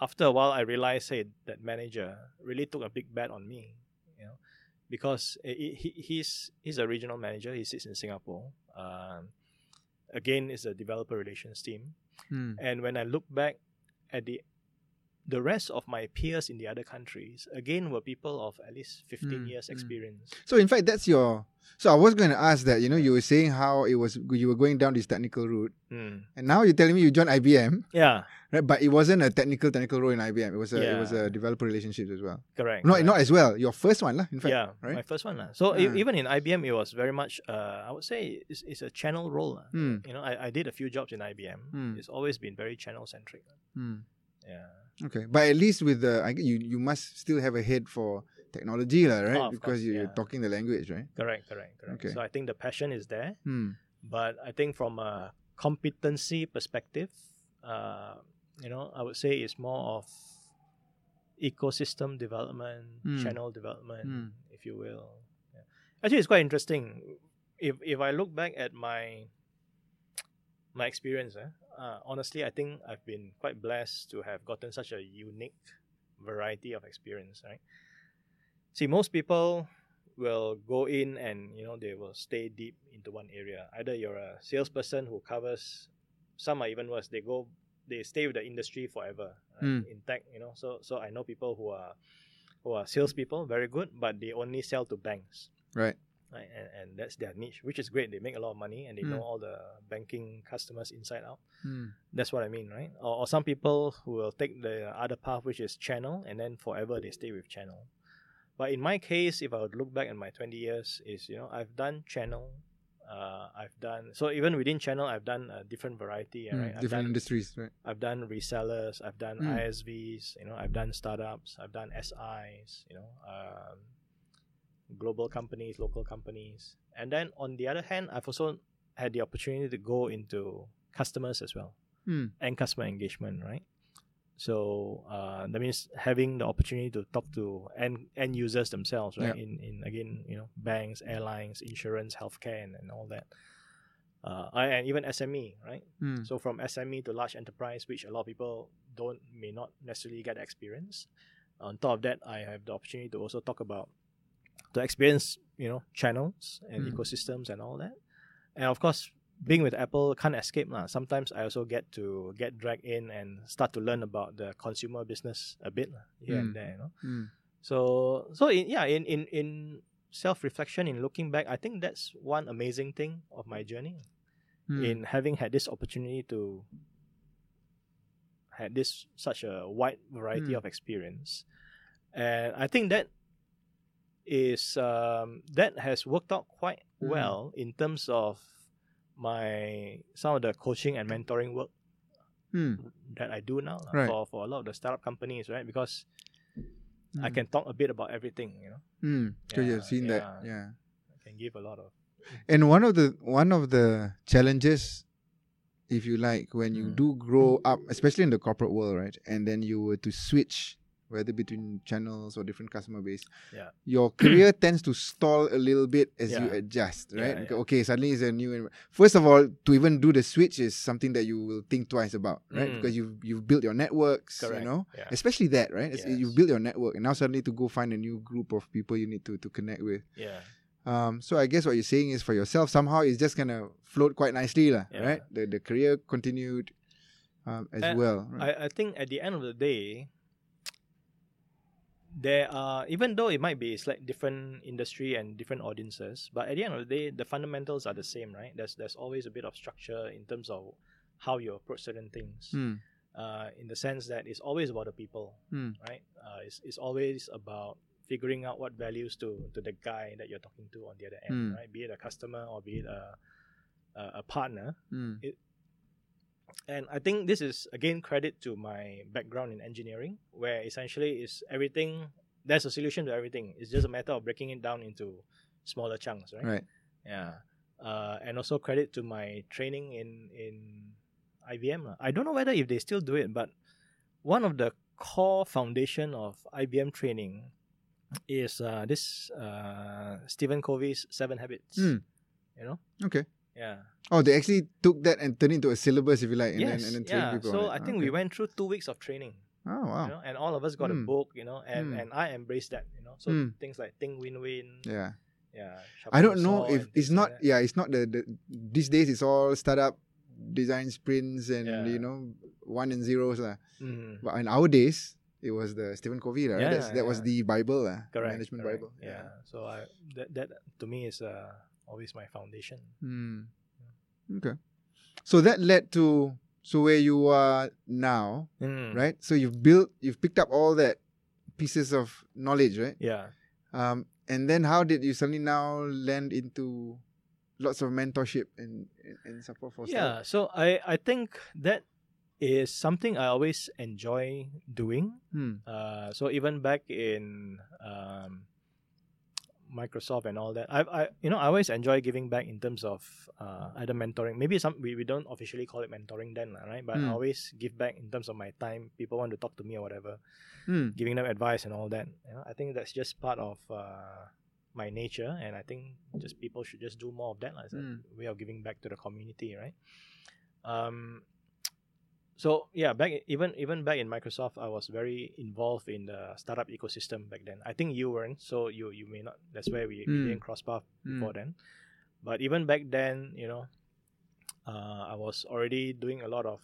after a while I realized hey that manager really took a big bet on me you know because he, he, he's he's a regional manager. He sits in Singapore. Um, again it's a developer relations team Hmm. and when I look back at the the rest of my peers in the other countries, again, were people of at least 15 Mm, years mm. experience. So in fact, that's your. So I was going to ask that. You know, you were saying how it was you were going down this technical route, Mm. and now you're telling me you joined IBM, Yeah, right? But it wasn't a technical technical role in IBM. It was a it was a developer relationships as well. correct. Not correct. not as well. Your first one, lah. In fact, yeah, right? my first one. lah. So e- Yeah. even in IBM, it was very much, uh, I would say, it's, it's a channel role. Hmm. You know, I, I did a few jobs in IBM. Hmm. It's always been very channel centric. Hmm. Yeah. Okay, but at least with the I, you you must still have a head for technology, lah, right? Oh, because course, you're yeah. talking the language, right? Correct, correct, correct. Okay. So I think the passion is there. Hmm. But I think from a competency perspective, uh, you know, I would say it's more of ecosystem development, Mm. channel development, Mm. if you will. Yeah. Actually, it's quite interesting. If if I look back at my my experience, eh, uh, honestly, I think I've been quite blessed to have gotten such a unique variety of experience. Right. See, most people will go in and you know they will stay deep into one area. Either you're a salesperson who covers, some are even worse. They go, they stay with the industry forever Mm. in tech. You know, so so I know people who are who are salespeople, very good, but they only sell to banks. Right. Right, and, and that's their niche, which is great. They make a lot of money and they Mm. know all the banking customers inside out. Hmm. That's what I mean, right? Or, or some people who will take the other path, which is channel, and then forever they stay with channel. But in my case, if I would look back at my 20 years, is, you know, I've done channel. Uh, I've done, so even within channel, I've done a different variety, Hmm. right? I've Different done, industries, right? I've done resellers, I've done Mm. ISVs, you know, I've done startups, I've done SIs, you know, um, global companies, local companies. And then on the other hand, I've also had the opportunity to go into customers as well Hmm. and customer engagement, right? So uh, that means having the opportunity to talk to end, end users themselves, right? Yeah. In, in again, you know, banks, airlines, insurance, healthcare, and, and all that. Uh, and even SME, right? Hmm. So from SME to large enterprise, which a lot of people don't may not necessarily get experience. On top of that, I have the opportunity to also talk about the experience, you know, channels and Mm. ecosystems and all that. And of course, being with Apple can't escape lah. Sometimes I also get to get dragged in and start to learn about the consumer business a bit lah, here Mm. and there. You know, Hmm. so so in, yeah, in in in self reflection in looking back, I think that's one amazing thing of my journey Hmm. in having had this opportunity to had this such a wide variety Hmm. of experience, and I think that is um, that has worked out quite Hmm. well in terms of my some of the coaching and mentoring work Hmm. that I do now Right. for for a lot of the startup companies, right? Because I Hmm. can talk a bit about everything, you know. Hmm. So you've seen that, yeah. yeah. I can give a lot of And one of the one of the challenges, if you like, when you Mm. do grow up, especially in the corporate world, right, and then you were to switch whether between channels or different customer base, Yeah. your career tends to stall a little bit as you adjust, right? yeah. Okay, suddenly it's a new. First of all, to even do the switch is something that you will think twice about, right? Mm. Because you've you've built your networks, correct. you know, Yeah. especially that, right? It's- You've built your network, and now suddenly to go find a new group of people you need to to connect with. Yeah. Um, so I guess what you're saying is for yourself somehow it's just gonna float quite nicely, lah, Yeah. right? The the career continued um, as And well. Right? I, I think at the end of the day, there are even though it might be it's like different industry and different audiences, but at the end of the day, the fundamentals are the same, right? There's there's always a bit of structure in terms of how you approach certain things. Hmm. Uh, in the sense that it's always about the people, Hmm. right? Uh, it's, it's always about figuring out what values to to the guy that you're talking to on the other end, Mm. right? Be it a customer or be it a a, a partner. Hmm. And I think this is again credit to my background in engineering, where essentially is everything. There's a solution to everything. It's just a matter of breaking it down into smaller chunks, right? Right. Yeah. Uh, and also credit to my training in in IBM. I don't know whether if they still do it, but one of the core foundation of IBM training is uh, this uh, Stephen Covey's Seven Habits. Hmm. You know. Okay. Yeah. Oh, they actually took that and turned it into a syllabus, if you like, and yes. then and then yeah. people. So I think okay. we went through two weeks of training. Oh wow. You know, and all of us got Hmm. a book, you know, and, Hmm. and I embraced that, you know. So Hmm. things like think win win, Yeah. yeah. I don't know if it's not. like yeah, it's not the, the these days. It's all startup design sprints and Yeah. you know one and zeros lah. Mhm. But in our days, it was the Stephen Covey, right? Yeah, That's, that was the Bible, lah. Correct. Management correct. Bible. Yeah. So I that that to me is uh, always my foundation. Hmm. Okay. So that led to so where you are now, Mm. right? So you've built, you've picked up all that pieces of knowledge, right? Yeah. Um, and then how did you suddenly now land into lots of mentorship and and, and support for Yeah. So I I think that is something I always enjoy doing. Hmm. Uh, so even back in um, Microsoft and all that, I, I you know I always enjoy giving back in terms of uh, either mentoring. Maybe some we, we don't officially call it mentoring then, right? But I Mm. always give back in terms of my time. People want to talk to me or whatever, Hmm. giving them advice and all that. You know, I think that's just part of uh, my nature, and I think just people should just do more of that. a Mm. way of giving back to the community, right? Um, so yeah, back even even back in Microsoft, I was very involved in the startup ecosystem back then. I think you weren't, so you you may not. That's where we, we Mm. didn't cross path Mm. before then. But even back then, you know, uh, I was already doing a lot of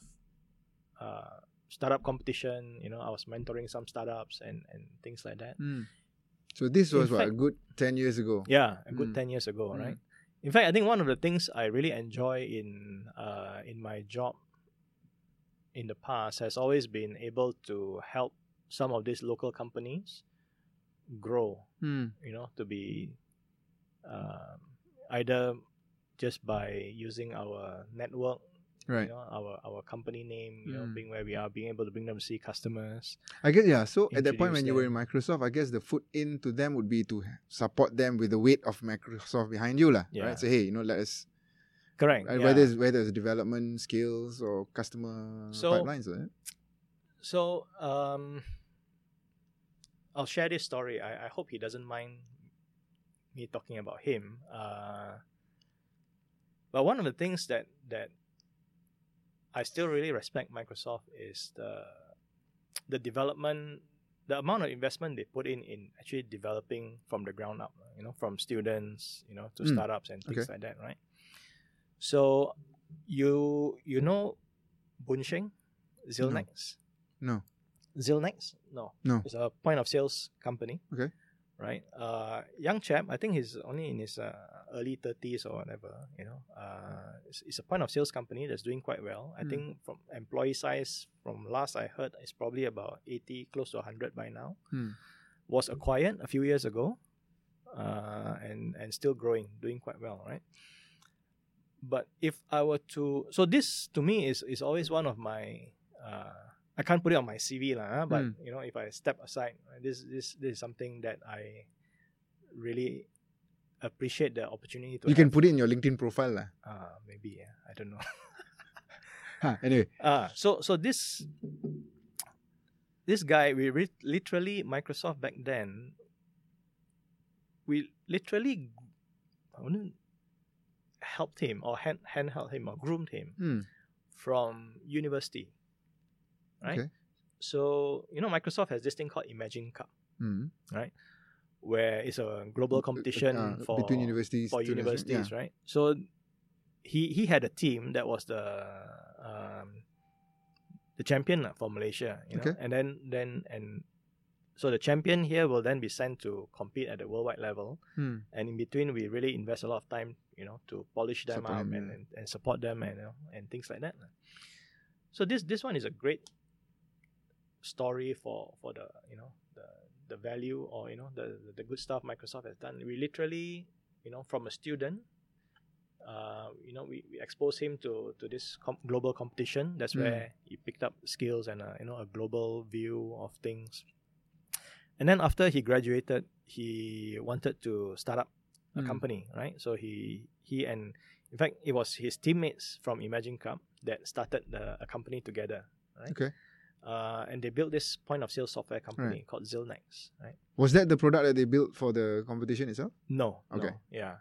uh, startup competition. You know, I was mentoring some startups and and things like that. Hmm. So this In was what a good ten years ago. Yeah, a good Mm. ten years ago, Mm. right? In fact, I think one of the things I really enjoy in uh, in my job in the past has always been able to help some of these local companies grow. Hmm. You know, to be um, either just by using our network, Right. you know, our our company name, you know, Mm. being where we are, being able to bring them to see customers. I guess yeah. So at that point when Introduce you were in. Microsoft, I guess the foot in to them would be to support them with the weight of Microsoft behind you, lah. Yeah. Right. So hey, you know, let us Correct. right, yeah. whether it's whether it's development skills or customer So- pipelines, right? So, um, I'll share this story. I, I hope he doesn't mind me talking about him. Uh, but one of the things that that I still really respect Microsoft is the the development, the amount of investment they put in in actually developing from the ground up. You know, from students, you know, to Mm. startups and things Okay. like that, right? So, you you know, Bunsheng, Zilnex. No. Zilnex? No. No. It's a point of sales company. Okay. right? Uh, young chap, I think he's only in his uh, early thirties or whatever. You know, uh, it's, it's a point of sales company that's doing quite well. I Mm. think from employee size, from last I heard, it's probably about eighty, close to hundred by now. Hmm. Was acquired a few years ago, uh, and and still growing, doing quite well, right? But if I were to, so this to me is is always one of my. Uh, I can't put it on my CV lah, but Mm. you know, if I step aside, uh, this this this is something that I really appreciate the opportunity to. You can put it in your LinkedIn profile, lah. uh, maybe yeah, I don't know. Huh, anyway, Ah, so so this this guy, we re- literally Microsoft back then. We literally, I wouldn't helped him or hand handheld him or groomed him hmm. from university, right? Okay. So you know, Microsoft has this thing called Imagine Cup, right? where it's a global competition Uh, for between universities. for universities, yeah. right? So he he had a team that was the um, the champion for Malaysia, you know, Okay. and then then and so the champion here will then be sent to compete at the worldwide level, Hmm. and in between we really invest a lot of time, you know, to polish them Support up them, and, yeah. and, and support them and you know, and things like that. So this this one is a great story for for the you know the the value or you know the the good stuff Microsoft has done. We literally you know from a student, uh, you know we, we expose him to to this com- global competition. That's Mm. where he picked up skills and uh, you know a global view of things. And then after he graduated, he wanted to start up a Mm. company, right? So he he and in fact it was his teammates from Imagine Cup that started the, a company together, right? Okay. Uh, and they built this point of sale software company called Zilnex, right? Was that the product that they built for the competition itself? No, Okay. no, yeah,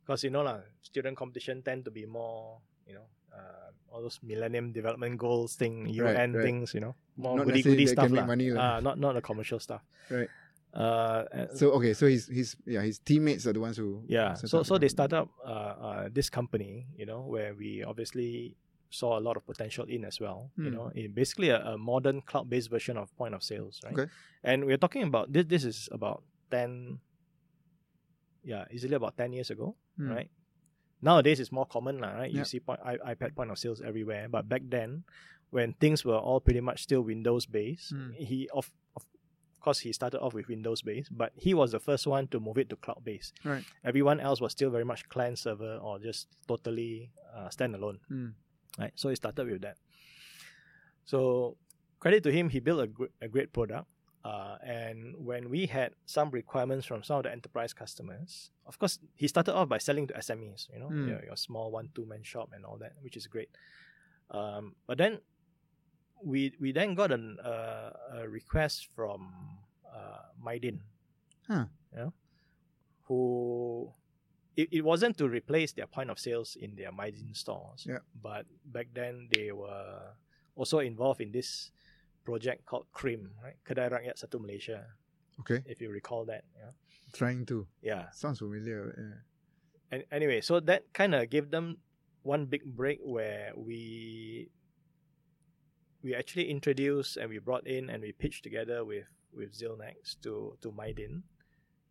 because you know lah, student competition tend to be more, you know, uh, all those Millennium Development Goals thing, UN right. things, you know, more Not goody goody stuff lah. money. Uh, not not the commercial stuff. Right. Uh, So okay, so his his yeah his teammates are the ones who yeah so so they start up uh, uh, this company you know where we obviously saw a lot of potential in as well you Hmm. know in basically a, a modern cloud-based version of point of sales right Okay. and we're talking about this this is about 10 yeah easily about 10 years ago Hmm. right nowadays it's more common lah, right you Yep. see point, I, ipad point of sales everywhere but back then when things were all pretty much still windows based Hmm. he of course he started off with windows based but he was the first one to move it to cloud based Right. everyone else was still very much client server or just totally uh, standalone Hmm. right so he started with that so credit to him he built a, gr- a great product uh, and when we had some requirements from some of the enterprise customers of course he started off by selling to smes you know Mm. your, your small one two man shop and all that which is great um, but then we we then got an, uh, a request from uh, Mydin Huh. you know, who it, it wasn't to replace their point of sales in their Mydin stores Yeah. but back then they were also involved in this project called CRIM, right? Kedai Rakyat Satu Malaysia, Okay, if you recall that. Yeah. trying to Yeah. sounds familiar. Yeah. And anyway, so that kind of gave them one big break where we we actually introduced and we brought in and we pitched together with with Zilnex to to Mydin,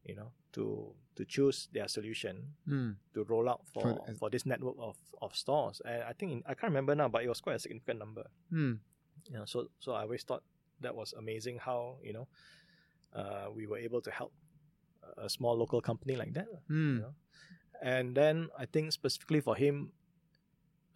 you know, to to choose their solution Hmm. to roll out for For- for, this network of, of stores. And I think in, I can't remember now, but it was quite a significant number. Hmm. you know so so i always thought that was amazing how you know uh, we were able to help a- small local company like that Hmm. you know and then i think specifically for him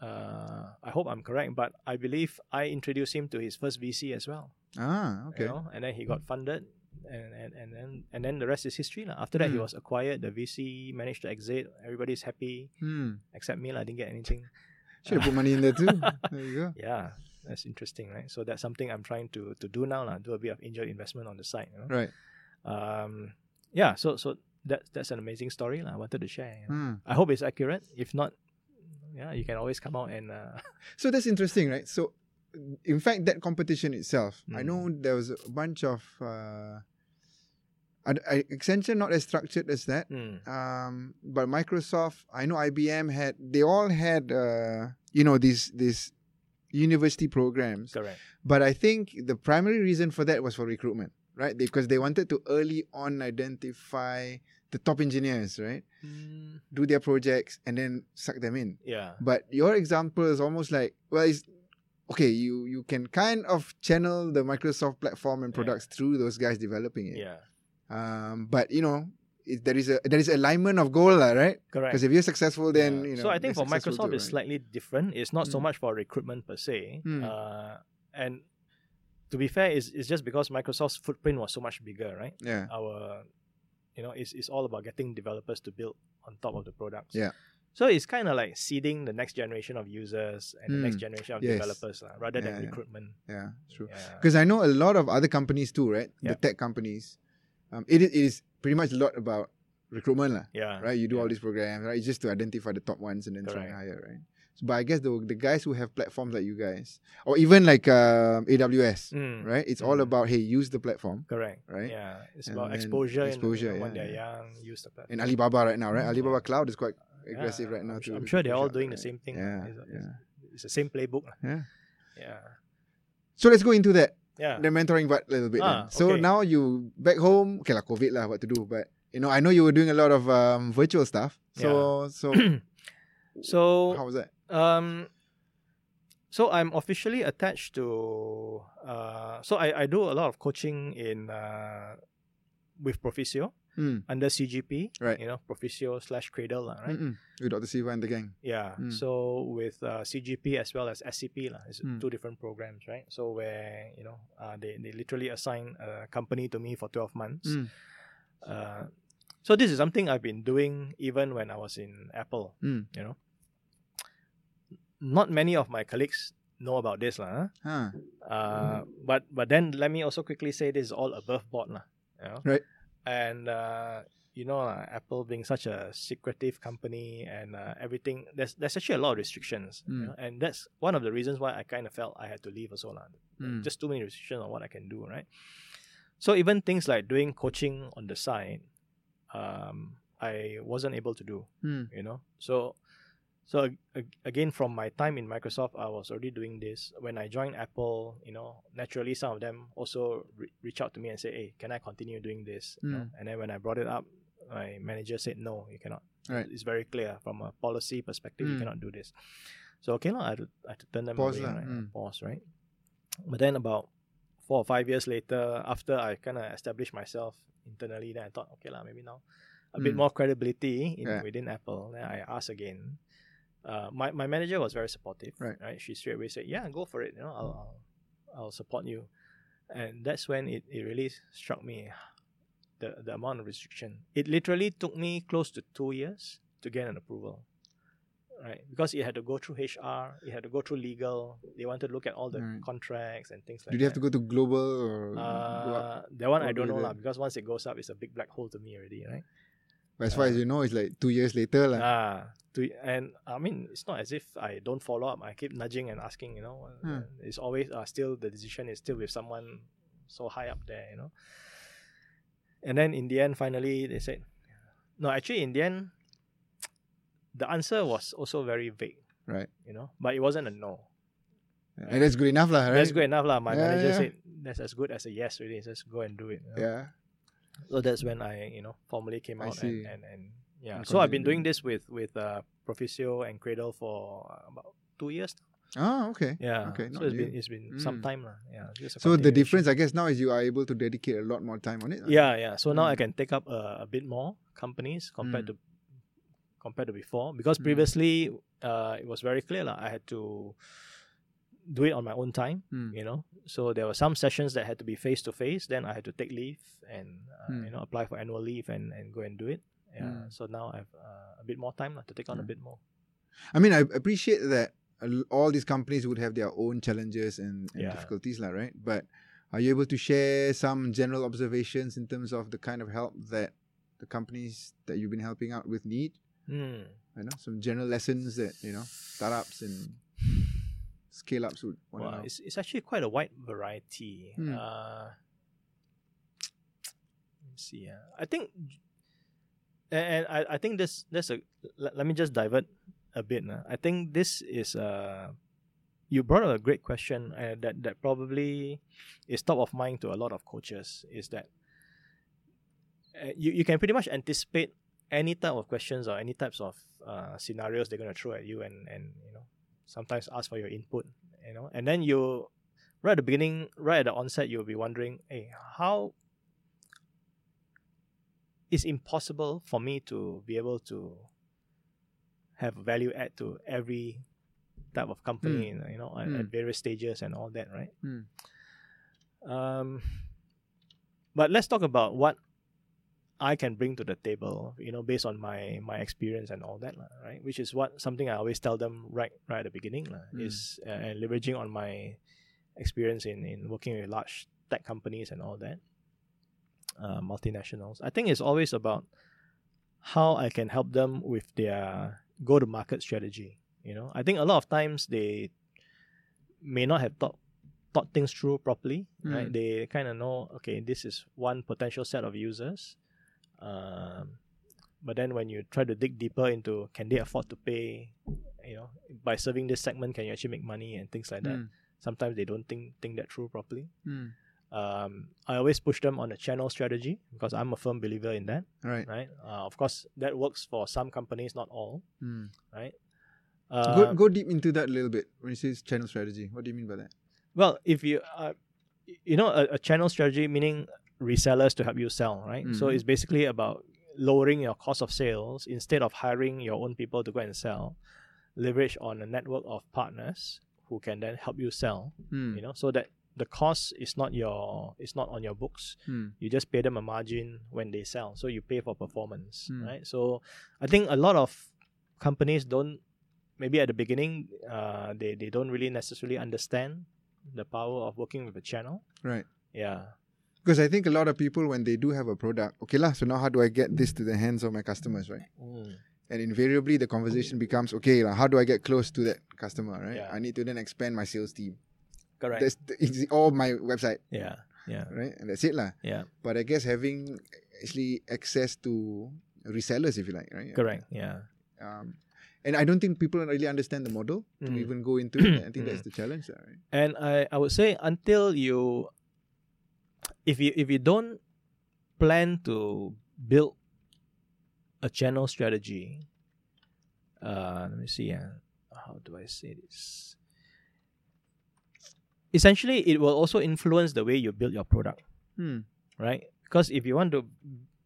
uh, i hope i'm correct but i believe i introduced him to his first vc as well Ah, okay. you know and then he got funded and and, and then and then the rest is history lah. after that he Hmm. was acquired the vc managed to exit everybody's happy Hmm. except me lah, i didn't get anything Should have put money in there too. there you go. yeah that's interesting right so that's something i'm trying to to do now lah, do a bit of angel investment on the side you know? Right. um yeah so so that that's an amazing story lah. i wanted to share you know. Hmm. i hope it's accurate if not yeah you can always come out and uh, So that's interesting, right? So, in fact, that competition itself, I Mm. know there was a bunch of. Uh, I- I- Accenture not as structured as that, mm, um, but Microsoft, I know IBM had. They all had, uh, you know, these these university programs. correct But I think the primary reason for that was for recruitment. right? Because they wanted to early on identify the top engineers, right? Mm, Do their projects and then suck them in. yeah. But your example is almost like, well, it's okay. You you can kind of channel the Microsoft platform and Yeah. products through those guys developing it. Yeah. Um, but you know, it, there is a there is alignment of goal, lah, right? Correct. Because if you're successful, then Yeah. you know. so I think for Microsoft too, it's right? slightly different. It's not so Mm. much for recruitment per se. Mm. Uh, and to be fair, it's, it's just because Microsoft's footprint was so much bigger, right? yeah, Our, you know, it's, it's all about getting developers to build on top of the products. Yeah. So it's kind of like seeding the next generation of users and the next Mm. generation of Yes. developers lah, rather Yeah, than yeah. recruitment. yeah, true. Yeah. Because I know a lot of other companies too, right? Yeah. The tech companies. Um, it, is- it is pretty much a lot about recruitment, lah. yeah. Right? You do all these programs, right? It's just to identify the top ones and then try and hire, right? But I guess the the guys who have platforms like you guys, or even like um, AWS, Mm, right? It's all Mm. about hey, use the platform. Correct. Right? Yeah. It's And about exposure, exposure, when yeah, they're young, use the platform. And Alibaba right now, right? Mm. Alibaba Cloud is quite Yeah, aggressive right now I'm, too. I'm sure they're all doing the same thing. Yeah, It's, yeah. it's the same playbook. Yeah. Yeah. So let's go into that Yeah. the mentoring part a little bit. Ah, then. So okay. now you back home, okay, like COVID lah, what to do? But you know, I know you were doing a lot of um, virtual stuff. So so so how was that? Um so I'm officially attached to uh so I, I do a lot of coaching in uh with Proficio Mm. under CGP. Right. You know, Proficio slash Cradle, lah, right? Mm-mm. With Dr. Siva and the gang. Yeah. Mm. So with uh, CGP as well as SCP, lah, it's Mm. two different programs, right? So where you know uh, they they literally assign a company to me for twelve months. Mm. Uh, so this is something I've been doing even when I was in Apple. Mm. You know, not many of my colleagues know about this, lah. huh? Uh, but but then let me also quickly say this is all above board, lah. You know? Right. And uh, you know, uh, Apple being such a secretive company and uh, everything, there's there's actually a lot of restrictions, you Mm. know? and that's one of the reasons why I kind of felt I had to leave also, lah. Mm. Just too many restrictions on what I can do, right? So even things like doing coaching on the side, um, I wasn't able to do Mm. you know so so ag- ag- again from my time in microsoft i was already doing this when i joined apple you know naturally some of them also re- reach out to me and say hey can i continue doing this you know? Mm. and then when i brought it up my manager said no you cannot Right. it's very clear from a policy perspective you Mm. cannot do this so okay lah, I, had to, I had to turn them Pause away right? mm. pause right but then about four or five years later after i kind of established myself internally then i thought okay lah, maybe now a bit Mm. more credibility in, Yeah. within Apple. Then I asked again. Uh, my, my manager was very supportive. Right. right. She straight away said, "Yeah, go for it. You know, I'll I'll, I'll support you." And that's when it, it really struck me the the amount of restriction. It literally took me close to two years to get an approval. Right, because it had to go through HR, it had to go through legal. They wanted to look at all the Right. contracts and things like Did you that. have to go to global or? Uh, that one I don't know lah because once it goes up, it's a big black hole to me already, right? But as far as uh, you know, it's like two years later. lah. Ah, to, and I mean, it's not as if I don't follow up. I keep nudging and asking. You know, Hmm. it's always uh, still the decision is still with someone so high up there. You know, and then in the end, finally they said, no. Actually, in the end, the answer was also very vague. Right. You know, but it wasn't a no. and that's good enough, lah, right? That's good enough, lah. My Yeah, manager yeah. said that's as good as a yes. Really, just go and do it. you know. Yeah. So that's when I, you know, formally came I out see. and, and, and yeah. So I've been doing this with with uh, Proficio and Cradle for uh, about two years. Oh, okay. Yeah. Okay, So it's new. been it's been some Mm. time lah. Yeah. So the difference, I guess, now is you are able to dedicate a lot more time on it. Yeah, yeah. So now I Mm. can take up a, a bit more companies compared Mm. to compared to before because Mm. previously uh, it was very clear lah. I had to do it on my own time. Mm. You know, so there were some sessions that had to be face to face. Then I had to take leave and uh, Mm. you know apply for annual leave and, and go and do it. Yeah. Mm. So now I have uh, a bit more time to take on a bit more. I mean, I appreciate that all these companies would have their own challenges and, and Yeah. difficulties, lah, right? But are you able to share some general observations in terms of the kind of help that the companies that you've been helping out with need? Hmm. You know, some general lessons that you know startups and scale ups would want Well, it's, it's actually quite a wide variety. Hmm. Uh, let me see. Uh, I think, and, and I, I think this this a let, let me just divert a bit. Uh. I think this is uh, you brought up a great question uh, that that probably is top of mind to a lot of coaches. Is that uh, you you can pretty much anticipate any type of questions or any types of uh, scenarios they're going to throw at you, and and you know sometimes ask for your input. You know, and then you right at the beginning, right at the onset, you'll be wondering, hey, how it's impossible for me to be able to have value add to every type of company, Mm. you know, at, Mm. at various stages and all that, right? Mm. Um, but let's talk about what I can bring to the table, you know, based on my my experience and all that, right? Which is what something I always tell them right right at the beginning, lah, Mm. is uh, leveraging on my experience in in working with large tech companies and all that, uh, multinationals. I think it's always about how I can help them with their go to market strategy. You know, I think a lot of times they may not have thought thought things through properly. Right? Mm. They kind of know, okay, this is one potential set of users. Um, but then when you try to dig deeper into can they afford to pay, you know, by serving this segment, can you actually make money and things like that. Mm. Sometimes they don't think think that through properly. Mm. Um, I always push them on a channel strategy because I'm a firm believer in that. Right. Right. Uh, of course, that works for some companies, not all. Mm. Right. go, Uh, go deep into that a little bit when you say channel strategy. What do you mean by that? Well, if you, uh, you know, a, a channel strategy meaning resellers to help you sell, right? So Mhm. it's basically about lowering your cost of sales instead of hiring your own people to go and sell. Leverage on a network of partners who can then help you sell. Mm. You know, so that the cost is not your, it's not on your books. Mm. You just pay them a margin when they sell. So you pay for performance, Mm. right? So I think a lot of companies don't maybe at the beginning uh, they, they don't really necessarily understand the power of working with a channel. Right. Yeah. Because I think a lot of people, when they do have a product, okay, lah, so now how do I get this to the hands of my customers, right? And invariably, the conversation becomes, okay, lah, how do I get close to that customer, right? Yeah. I need to then expand my sales team. Correct. That's the, it's all my website, yeah. Yeah. right? And that's it, lah. Yeah. But I guess having actually access to resellers, if you like, right? Correct. Yeah. Um, and I don't think people really understand the model to Mm. even go into it. I think that's Mm. the challenge, lah, right? And I, I would say until you if you if you don't plan to build a channel strategy, uh let me see uh, how do I say this? Essentially it will also influence the way you build your product, Hmm. right? Because if you want to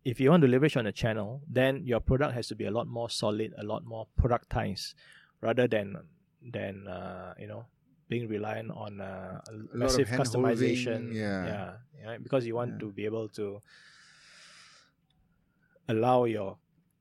if you want to leverage on a channel, then your product has to be a lot more solid, a lot more productized, rather than than uh, you know being reliant on uh, a lot of massive customization. yeah. yeah, yeah, because you want Yeah. to be able to allow your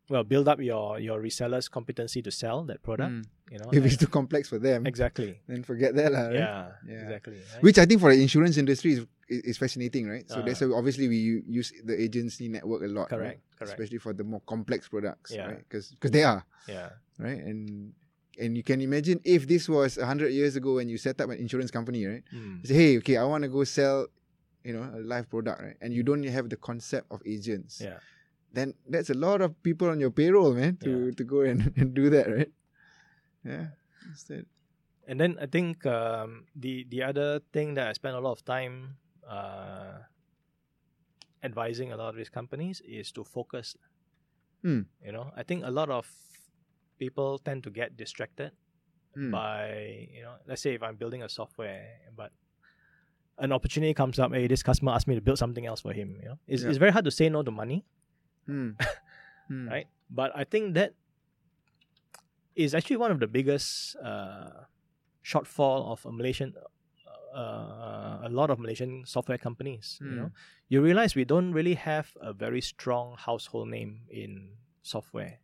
well build up your your resellers competency to sell that product. Hmm. You know, If it's too complex for them, exactly. then forget that, lah, right? Yeah, Yeah. exactly. right? Which I think for the insurance industry is is fascinating, right? So Ah. that's why obviously we use the agency network a lot, correct, right? correct. Especially for the more complex products, Yeah. right? Because they are yeah, right, and and you can imagine if this was hundred years ago when you set up an insurance company, right? Mm. You say, hey, okay, I want to go sell, you know, a live product, right? And you don't have the concept of agents. yeah. Then that's a lot of people on your payroll, man, to to go and, and do that, right? Yeah. Instead. And then I think um, the the other thing that I spend a lot of time uh, advising a lot of these companies is to focus. Hmm. You know, I think a lot of people tend to get distracted Hmm. by you know, let's say if I'm building a software, but an opportunity comes up, hey, this customer asked me to build something else for him. You know, it's, Yeah. it's very hard to say no to money. Hmm. right? But I think that is actually one of the biggest uh, shortfall of a Malaysian, uh, a lot of Malaysian software companies. You Hmm. know, you realize we don't really have a very strong household name in software,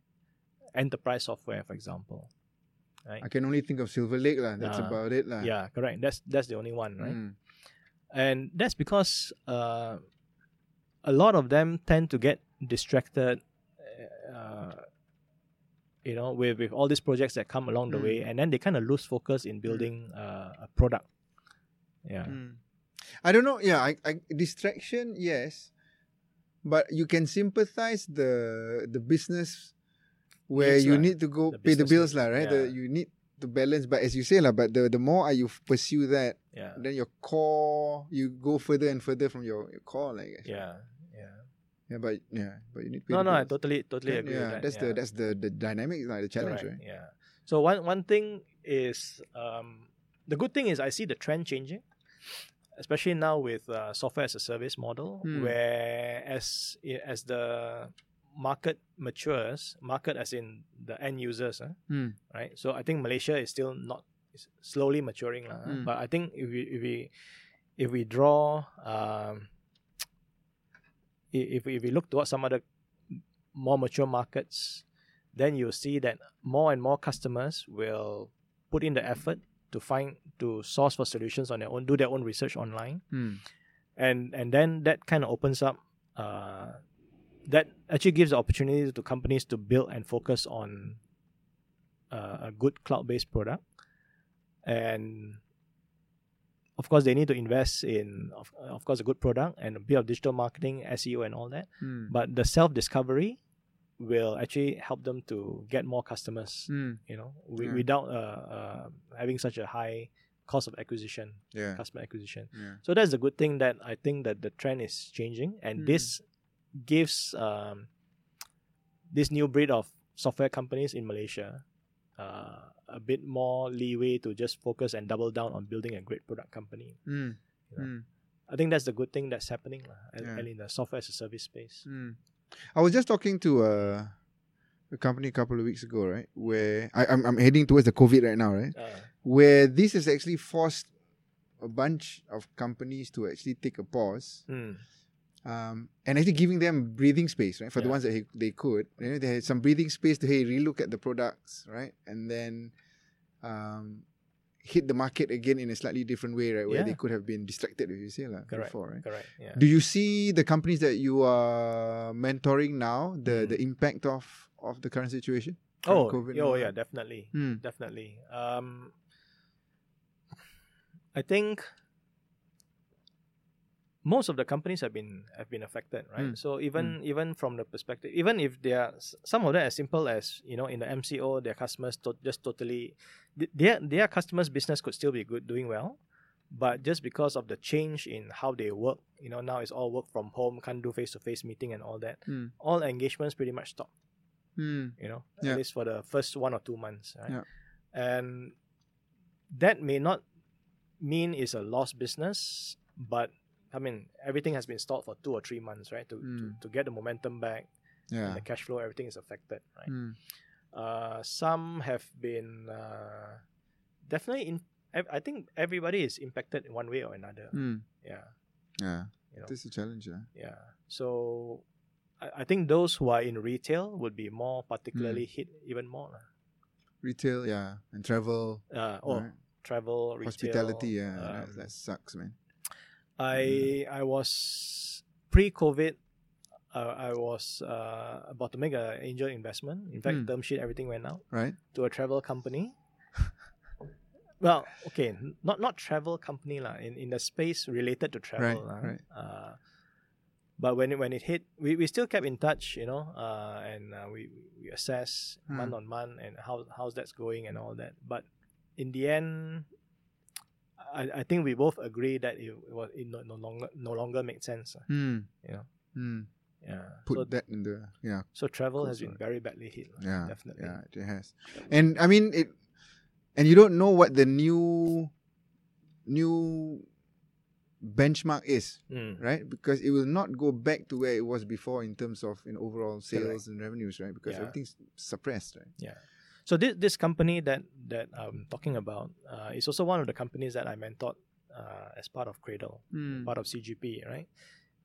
enterprise software, for example. Right? I can only think of Silverlake, lah. That's Ah. about it, lah. Yeah, correct. That's that's the only one, right? Hmm. and that's because uh, a lot of them tend to get distracted uh, you know with, with all these projects that come along the Mm. way and then they kind of lose focus in building uh, a product yeah Mm. I don't know. Yeah, I, I distraction, yes, but you can sympathize the the business where Needs you need to go The pay the bills, lah, right? The, you need to balance. But as you say, lah, but the the more you pursue that, Yeah. then your core you go further and further from your, your core, like Yeah. Yeah. Yeah. But yeah, but you need. No, no, I totally, totally Then, agree yeah, that. that's yeah. the that's the the dynamic, like the challenge, Correct, right? Yeah. So one one thing is um, the good thing is I see the trend changing, especially now with uh, software as a service model, Hmm. where as as the market matures, market as in the end users, huh, Hmm. right? So I think Malaysia is still not slowly maturing, lah? Hmm. but I think if we if we if we draw um, if if we look towards some other more mature markets, then you'll see that more and more customers will put in the effort to find to source for solutions on their own, do their own research online, Hmm. and and then that kind of opens up. Uh, that actually gives the opportunity to companies to build and focus on uh, a good cloud-based product, and of course they need to invest in of, of course a good product and a bit of digital marketing, SEO, and all that. Hmm. But the self-discovery will actually help them to get more customers. Hmm. You know, wi- Yeah. without uh, uh, having such a high cost of acquisition, Yeah. customer acquisition. Yeah. So that's a good thing that I think that the trend is changing, and Mm. this gives um, this new breed of software companies in Malaysia uh, a bit more leeway to just focus and double down on building a great product company. Hmm. You know? Hmm. I think that's the good thing that's happening, and, Yeah. and in the software as a service space. Mm. I was just talking to a, a company a couple of weeks ago, right? Where I, I'm, I'm heading towards the COVID right now, right? Uh, Where this has actually forced a bunch of companies to actually take a pause mm, um, and actually giving them breathing space, right? For the ones that he- they could, you know, they had some breathing space to hey relook at the products, right? And then um, hit the market again in a slightly different way, right? Where Yeah. they could have been distracted, if you say, like, Correct. before, right? correct. Yeah. Do you see the companies that you are mentoring now, the Mm. the impact of of the current situation? oh, COVID oh yeah, definitely. Hmm. definitely. Um, I think most of the companies have been have been affected, right? Mm. So even even from the perspective, even if they are some of them as simple as you know in the MCO, their customers to, just totally their their customers' business could still be good, doing well, but just because of the change in how they work, you know, now it's all work from home, can't do face to face meeting and all that. Mm. All engagements pretty much stop Hmm. you know, Yeah. at least for the first one or two months, right? Yeah. And that may not mean it's a lost business, but I mean, everything has been stalled for two or three months, right? To, to, Mm. to get the momentum back and Yeah. the cash flow, everything is affected, right? Hmm. Uh, some have been uh, definitely in. I think everybody is impacted in one way or another. Hmm. Yeah, Yeah. you know, This is a challenge. Yeah. yeah. So I, I think those who are in retail would be more particularly Mm. hit even more. lah. Retail, yeah, and travel, Uh, oh, right? travel, retail, hospitality, yeah, um, that, that sucks, man. I I was pre-COVID. Uh, I was uh, about to make an angel investment. In fact, Hmm. term sheet everything went out Right? to a travel company. well, okay, n- not not travel company lah. In in the space related to travel lah. right. Uh, but when it, when it hit, we, we still kept in touch, you know, uh, and uh, we we assess Hmm. month on month and how how's that's going and all that. But in the end, I, I think we both agree that it, was it no, no longer no longer made sense. uh, Hmm. Yeah. Hmm. Yeah. Put so that in the yeah, so travel has been very badly hit. lah, yeah, definitely. yeah, it has. And I mean it, and you don't know what the new, new benchmark is, Mm. right? Because it will not go back to where it was before in terms of in overall sales and revenues, right? Because Yeah. everything's suppressed, right? Yeah. So this this company that that I'm talking about uh, is also one of the companies that I mentored uh, as part of Cradle, Hmm. part of CGP, right?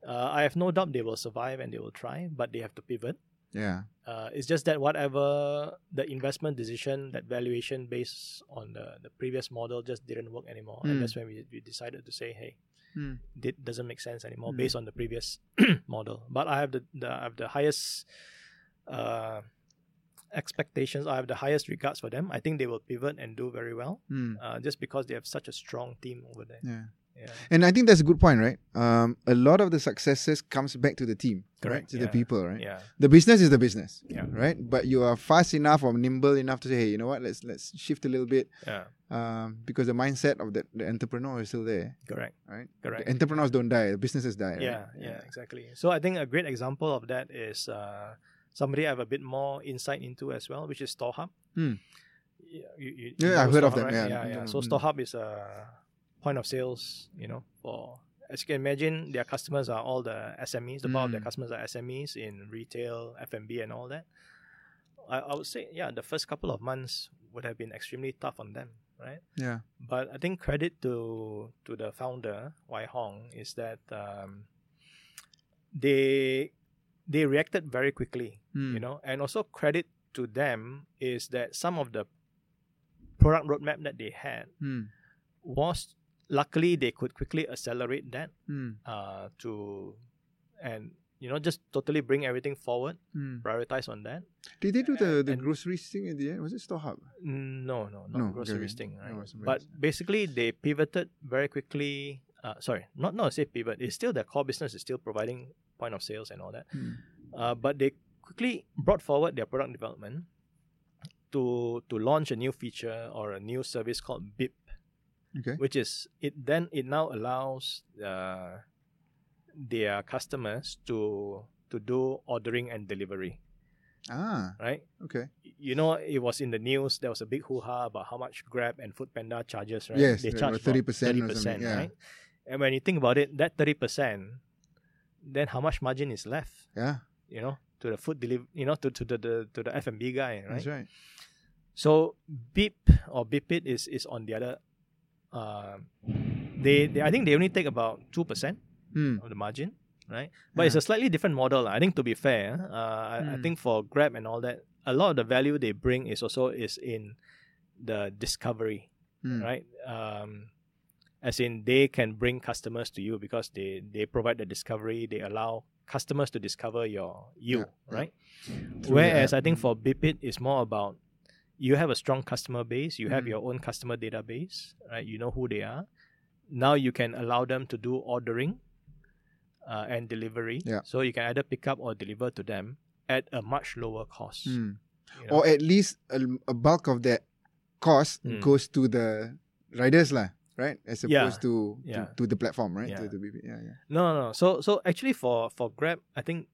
Uh, I have no doubt they will survive and they will try, but they have to pivot. Yeah. Uh, it's just that whatever the investment decision, that valuation based on the, the previous model just didn't work anymore, Mm. and that's when we, we decided to say, hey, Hmm. it doesn't make sense anymore Mm. based on the previous model. But I have the, the I have the highest uh, expectations. I have the highest regards for them. I think they will pivot and do very well, Hmm. uh, just because they have such a strong team over there. Yeah. Yeah. And I think that's a good point, right? Um, a lot of the successes comes back to the team, right? Correct, To the people, right? Yeah. The business is the business, Yeah. right? But you are fast enough or nimble enough to say, hey, you know what? Let's let's shift a little bit, Yeah. um, because the mindset of the, the entrepreneur is still there, Correct. right? Correct. The entrepreneurs don't die, the businesses die. right? Yeah, yeah, exactly. So I think a great example of that is uh, somebody I have a bit more insight into as well, which is StoreHub. Hmm. Yeah, you, you, Yeah, you I've heard of them, right? yeah. yeah, yeah. So Mm. StoreHub is a point of sales, you know, for as you can imagine, their customers are all the SMEs. The bulk of their Mm. customers are SMEs in retail, F&B, and all that. I, I would say, yeah, the first couple of months would have been extremely tough on them, right? Yeah. But I think credit to to the founder Wai Hong is that um, they they reacted very quickly, Mm. you know, and also credit to them is that some of the product roadmap that they had Mm. was luckily they could quickly accelerate that Mm. uh, to and you know just totally bring everything forward, Mm. prioritize on that. Did they do the, the And- groceries thing in the end? Was it StoreHub? No, no, not No, groceries okay. thing, right? No, but else. basically, they pivoted very quickly. Uh, sorry, not not to say pivot. It's still their core business is still providing point of sales and all that. Mm. Uh, but they quickly brought forward their product development to to launch a new feature or a new service called Beep, Okay. which is it. Then it now allows uh, their customers to to do ordering and delivery, Ah, right? okay. you know, it was in the news. There was a big hoo ha about how much Grab and Food Panda charges, right? Yes, they charge were 30% thirty percent, right? And when you think about it, that thirty percent, then how much margin is left? Yeah, You know, to the food deliver, you know, to to the, the to the F and B guy, right? that's right. So Beep or Beepit is is on the other. Uh, they, they I think they only take about two percent Mm. of the margin, right? But it's a slightly different model. I think to be fair, uh, I, I Mm. think for Grab and all that, a lot of the value they bring is also is in the discovery, Mm. right? Um, as in they can bring customers to you because they they provide the discovery. They allow customers to discover your you, Yeah, yeah. right? Through Whereas I think Mm. for Beepit, it's more about you have a strong customer base, you have Mm. your own customer database, right? You know who they are. Now you can allow them to do ordering uh, and delivery. Yeah. So you can either pick up or deliver to them at a much lower cost. Mm. you know? or at least a, a bulk of that cost Mm. goes to the riders lah, right? As Yeah, opposed to, yeah. to to the platform, right? Yeah. To the BB. Yeah, yeah. No, no, no. So so actually for for Grab, I think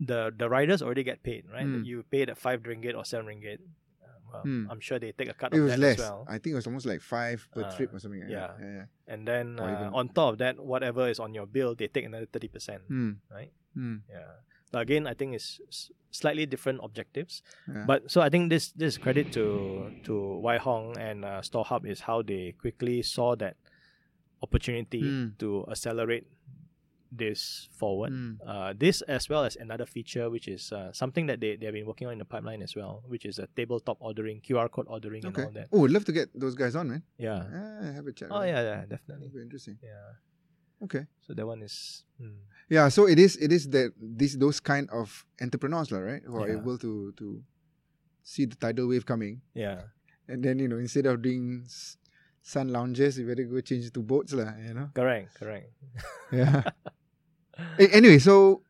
the the riders already get paid, right? Mm. You pay the five ringgit or seven ringgit. Uh, well, Mm. I'm sure they take a cut It of was that less. as well. I think it was almost like five per Uh, trip or something. Like yeah. That. Yeah. Yeah. And then uh, on top of that, whatever is on your bill, they take another thirty percent. Mm. Right. Mm. Yeah. Again, I think it's slightly different objectives. Yeah. But so I think this this credit to to Wai Hong and uh, StoreHub is how they quickly saw that opportunity Mm. to accelerate this forward. Mm. Uh, this as well as another feature which is uh, something that they, they have been working on in the pipeline as well, which is a tabletop ordering, QR code ordering and all that. Oh, I'd love to get those guys on, man. Yeah. Yeah, have a chat. Oh yeah, yeah, definitely. That'd be interesting. Yeah. Okay. So that one is hmm. Yeah, so it is it is that these those kind of entrepreneurs, lah, right? Who are Yeah. able to to see the tidal wave coming. yeah. And then, you know, instead of doing sun lounges, you better go change to boats, lah, you know? Correct, correct. Yeah. Anyway, so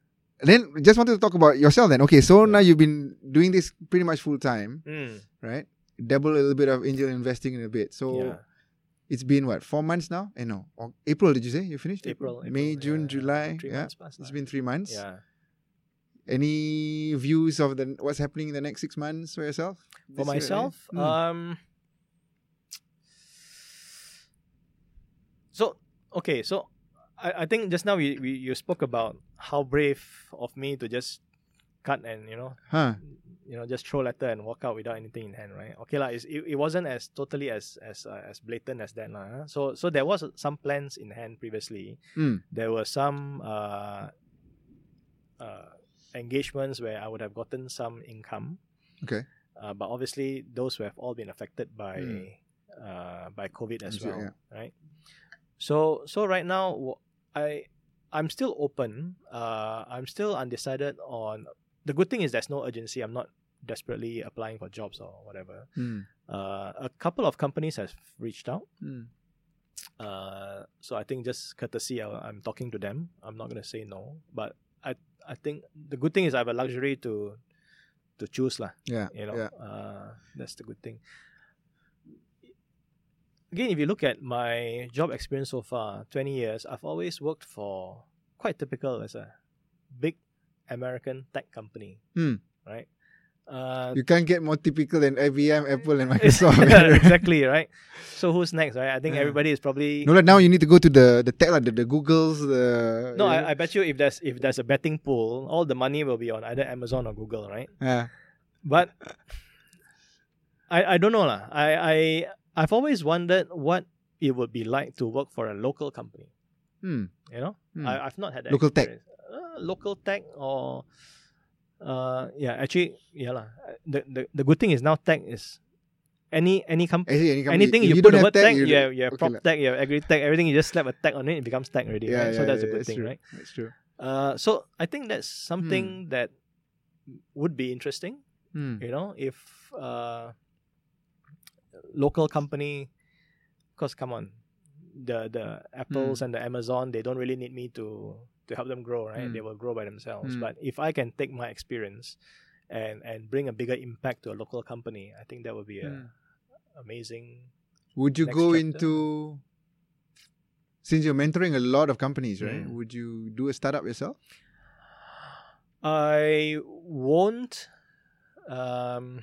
then just wanted to talk about yourself then. Okay, so now you've been doing this pretty much full time, Mm. right? Double a little bit of angel investing in a bit. So yeah. It's been what, four months now? Eh, no. Or April, did you say? You finished? April, May, June, yeah. July. Three yeah. It's been three months. Yeah. Any views of the what's happening in the next six months for yourself? For This year, myself, eh? Mm. um So okay, so I, I think just now we, we you spoke about how brave of me to just cut and you know huh? You know just throw letter and walk out without anything in hand, right? Okay, lah. It, it wasn't as totally as as uh, as blatant as that, lah. So so there was some plans in hand previously. Mm. There were some uh, uh, engagements where I would have gotten some income. Okay. Uh, but obviously, those have all been affected by Mm. uh, by COVID as well, right? So so right now, i i'm still open. Uh, I'm still undecided on. The good thing is there's no urgency. I'm not desperately applying for jobs or whatever. Mm. Uh, a couple of companies have reached out. Mm. Uh, so I think just courtesy, I, I'm talking to them. I'm not gonna say no, but I I think the good thing is I have a luxury to to choose lah. Yeah. You know, Yeah. uh, that's the good thing. Again, if you look at my job experience so far, 20 years, I've always worked for quite typical as a big American tech company, Hmm. right? Uh, You can't get more typical than IBM, Apple, and Microsoft. exactly, right? So who's next, right? I think Yeah. everybody is probably no, like now you need to go to the the tech, like the, the Googles, the No, I, I bet you if there's if there's a betting pool, all the money will be on either Amazon or Google, right? yeah. But I I don't know lah. I I I've always wondered what it would be like to work for a local company. Hmm. You know, Hmm. I, I've not had that Local tech. experience. Uh, local tech or uh yeah actually yeah lah. The, the the good thing is now tech is any any company. Actually, any company, Anything you, you put the word tech, you you have okay prop lah. tech, you have agri tech, everything. You just slap a tech on it, it becomes tech already. Yeah, right? yeah, so that's yeah, a good thing, true. right? That's true. Uh, so I think that's something that would be interesting. Hmm. You know, if uh, local company, cause come on, the the Apples and the Amazon, they don't really need me to to help them grow, right? Mm. They will grow by themselves. Mm. But if I can take my experience and and bring a bigger impact to a local company, I think that would be a Hmm. amazing. Would you go chapter. into since you're mentoring a lot of companies, right? Mm. Would you do a startup yourself? I won't. Um,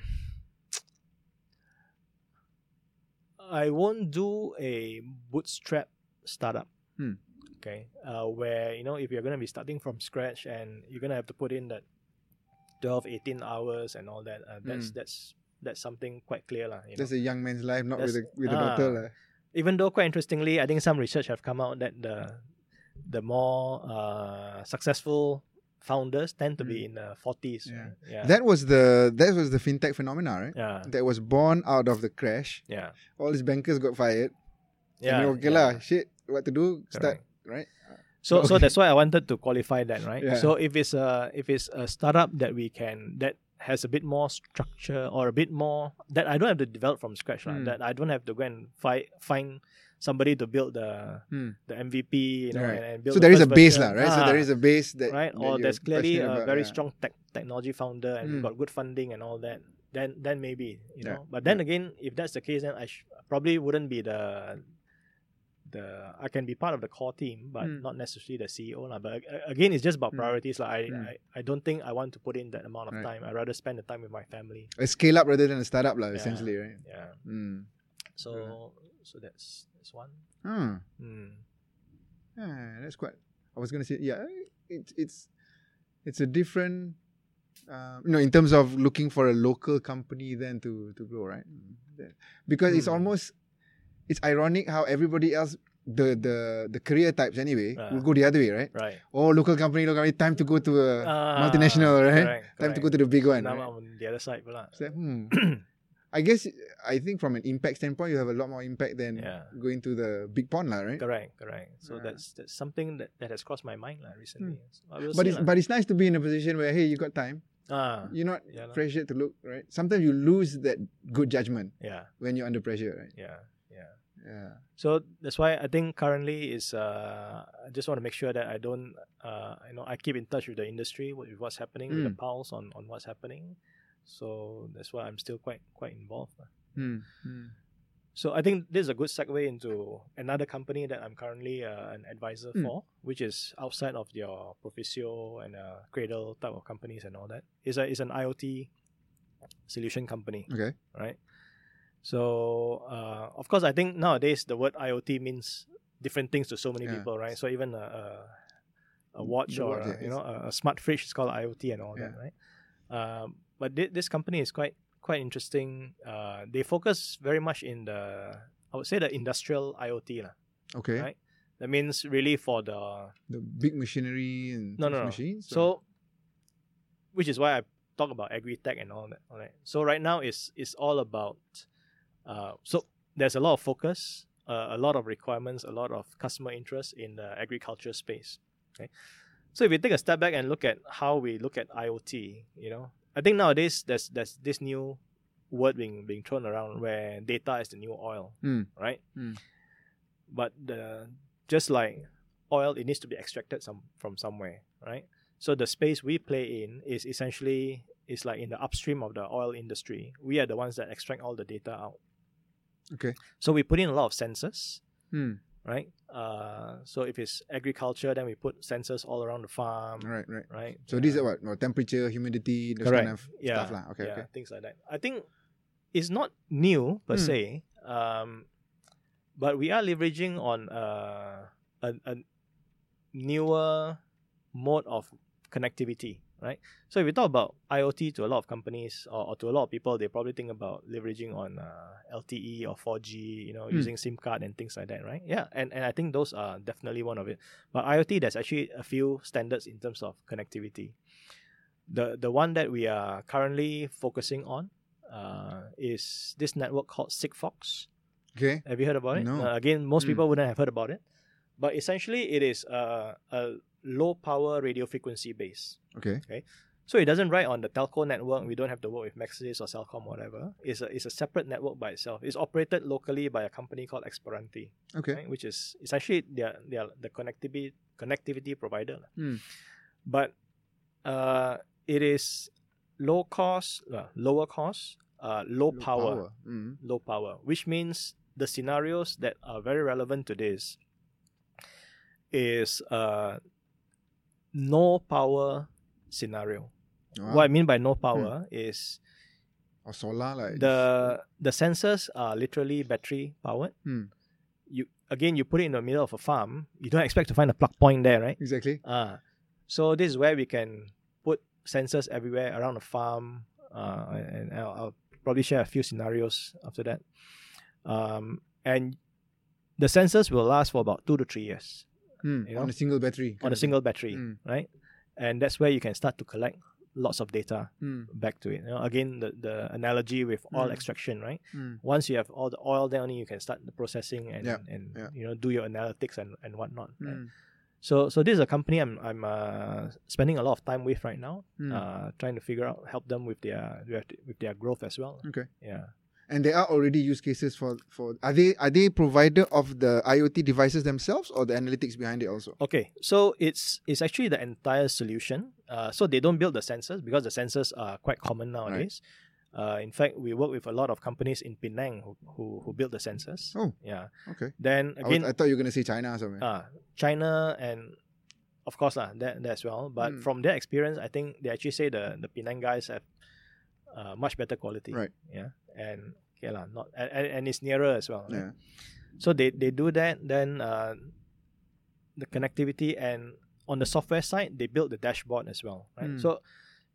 I won't do a bootstrap startup. Okay, uh, where you know if you're gonna be starting from scratch and you're gonna have to put in that 12, 18 hours and all that. Uh, that's Hmm. that's that's something quite clear, lah. You know? That's a young man's life, not with a That's- with a ah. daughter. lah. even though quite interestingly, I think some research have come out that the the more uh, successful founders tend to be in the forties. Hmm. Yeah. Right? Yeah. That was the that was the fintech phenomena, right? yeah. That was born out of the crash. Yeah. All these bankers got fired. Yeah. and okay yeah. lah, shit, what to do? Start, right? So so that's why I wanted to qualify that, right? Yeah. So if it's a if it's a startup that we can that has a bit more structure or a bit more that I don't have to develop from scratch, right? Hmm. That I don't have to go and find find somebody to build the Hmm. the MVP, you know, Right. and, and build So the there is a base, lah, right? So there Ah, a base that right? that Or there's clearly a about, very yeah. strong tech technology founder and Mm. got good funding and all that. Then then maybe you Yeah, know. But then again, if that's the case, then I sh- probably wouldn't be the the I can be part of the core team, but Mm. not necessarily the CEO lah. But a- again, it's just about Mm. priorities. Like I, Mm. I I don't think I want to put in that amount of Right. time. I rather spend the time with my family. A scale up rather than a startup, lah, Yeah. essentially, right? Yeah. Hmm. So so that's that's one. Hmm. Mm. Yeah, that's quite. I was gonna say, yeah, it's it's it's a different, um, you know, in terms of looking for a local company then to to grow, right? Yeah. Because it's Hmm. almost, it's ironic how everybody else, the the the career types anyway, Ah. will go the other way, right? Right. Oh, local company, local company, time to go to a Ah, multinational, right? correct, Time to go to the big one. Now right? I'm on the other side pula. So, hmm. I guess I think from an impact standpoint, you have a lot more impact than Yeah. going to the big pond, lah, right? Correct, correct. So Yeah. that's that's something that, that has crossed my mind lah recently. So I will But it's lah. but it's nice to be in a position where hey, you got time. ah, You're not yeah, pressured to look right. Sometimes you lose that good judgment yeah, when you're under pressure, right? yeah, yeah. So that's why I think currently is uh, I just want to make sure that I don't uh, you know I keep in touch with the industry with what's happening with the Mm. pulse on, on what's happening. So that's why I'm still quite quite involved. Hmm. Hmm. So I think this is a good segue into another company that I'm currently uh, an advisor Mm. for, which is outside of your Proficio and uh, Cradle type of companies and all that. It's a it's an IoT solution company, Okay. right? So uh, of course, I think nowadays the word IoT means different things to so many Yeah. people, right? So even a, a, a watch The or a, yeah, you know a, a smart fridge is called IoT and all that, right? Um, but thi- this company is quite quite interesting. Uh, they focus very much in the I would say the industrial IoT lah. Okay. Right. That means really for the The big machinery and No, no, no. machines. or- so, which is why I talk about agri tech and all that. All right. So right now it's it's all about. Uh, so there's a lot of focus, uh, a lot of requirements, a lot of customer interest in the agriculture space. Okay. So if you take a step back and look at how we look at IoT, you know, I think nowadays there's there's this new word being being thrown around where data is the new oil, Hmm. right? Hmm. but the just like oil, it needs to be extracted some from somewhere, right? So the space we play in is essentially is like in the upstream of the oil industry. We are the ones that extract all the data out. Okay. So we put in a lot of sensors, Hmm. right? Uh, so if it's agriculture, then we put sensors all around the farm, Right, right. right? So these are what? No, temperature, humidity, those Correct. kind of yeah, stuff lah. Okay, yeah, okay. things like that. I think it's not new per Hmm. se, um, but we are leveraging on uh, a, a newer mode of connectivity, right? So if we talk about IoT to a lot of companies or, or to a lot of people, they probably think about leveraging on uh, LTE or 4G, you know, Hmm. using SIM card and things like that, right? Yeah, and, and I think those are definitely one of it. But IoT, there's actually a few standards in terms of connectivity. The the one that we are currently focusing on uh, is this network called Sigfox. Okay. Have you heard about it? No. Uh, again, most Mm. people wouldn't have heard about it. But essentially, it is uh, a low power radio frequency base. Okay. Okay. So it doesn't ride on the telco network. We don't have to work with Maxis or Celcom, or whatever. It's a, it's a separate network by itself. It's operated locally by a company called Xperanti, Okay. right? which is essentially their, their, the connectivity, connectivity provider. Hmm. But uh, it is low cost, uh, lower cost, uh, low, Low power Mm. low power, which means the scenarios that are very relevant to this is uh, no power scenario. Wow. What I mean by no power is Or solar like the the sensors are literally battery powered. Hmm. You again, you put it in the middle of a farm. You don't expect to find a plug point there, right? Exactly. Ah, so this is where we can put sensors everywhere around the farm, uh, and I'll, I'll probably share a few scenarios after that. Um, and the sensors will last for about two to three years Hmm. You know, on a single battery. on a single battery, Mm. right? And that's where you can start to collect lots of data Mm. back to it. You know, again, the, the analogy with oil Mm. extraction, right? Mm. Once you have all the oil, down, you can start the processing and, Yeah, and yeah. you know do your analytics and, and whatnot. right? Mm. So so this is a company I'm I'm uh, spending a lot of time with right now, Mm. uh, trying to figure out help them with their with, with their growth as well. Okay. Yeah. And there are already use cases for for are they are they provider of the IoT devices themselves or the analytics behind it also? Okay. So it's it's actually the entire solution. Uh, so they don't build the sensors because the sensors are quite common nowadays. Uh, in fact, we work with a lot of companies in Penang who who, who build the sensors. Oh. Yeah. Okay. Then I, was, again, I thought you were gonna say China or something. uh, China and of course lah, that, that as well. But Mm. from their experience, I think they actually say the the Penang guys have uh, much better quality. Right. Yeah. And okay lah, not and, and, it's nearer as well. right? yeah. So they, they do that. Then uh, the connectivity and on the software side, they build the dashboard as well. Right. Mm. So,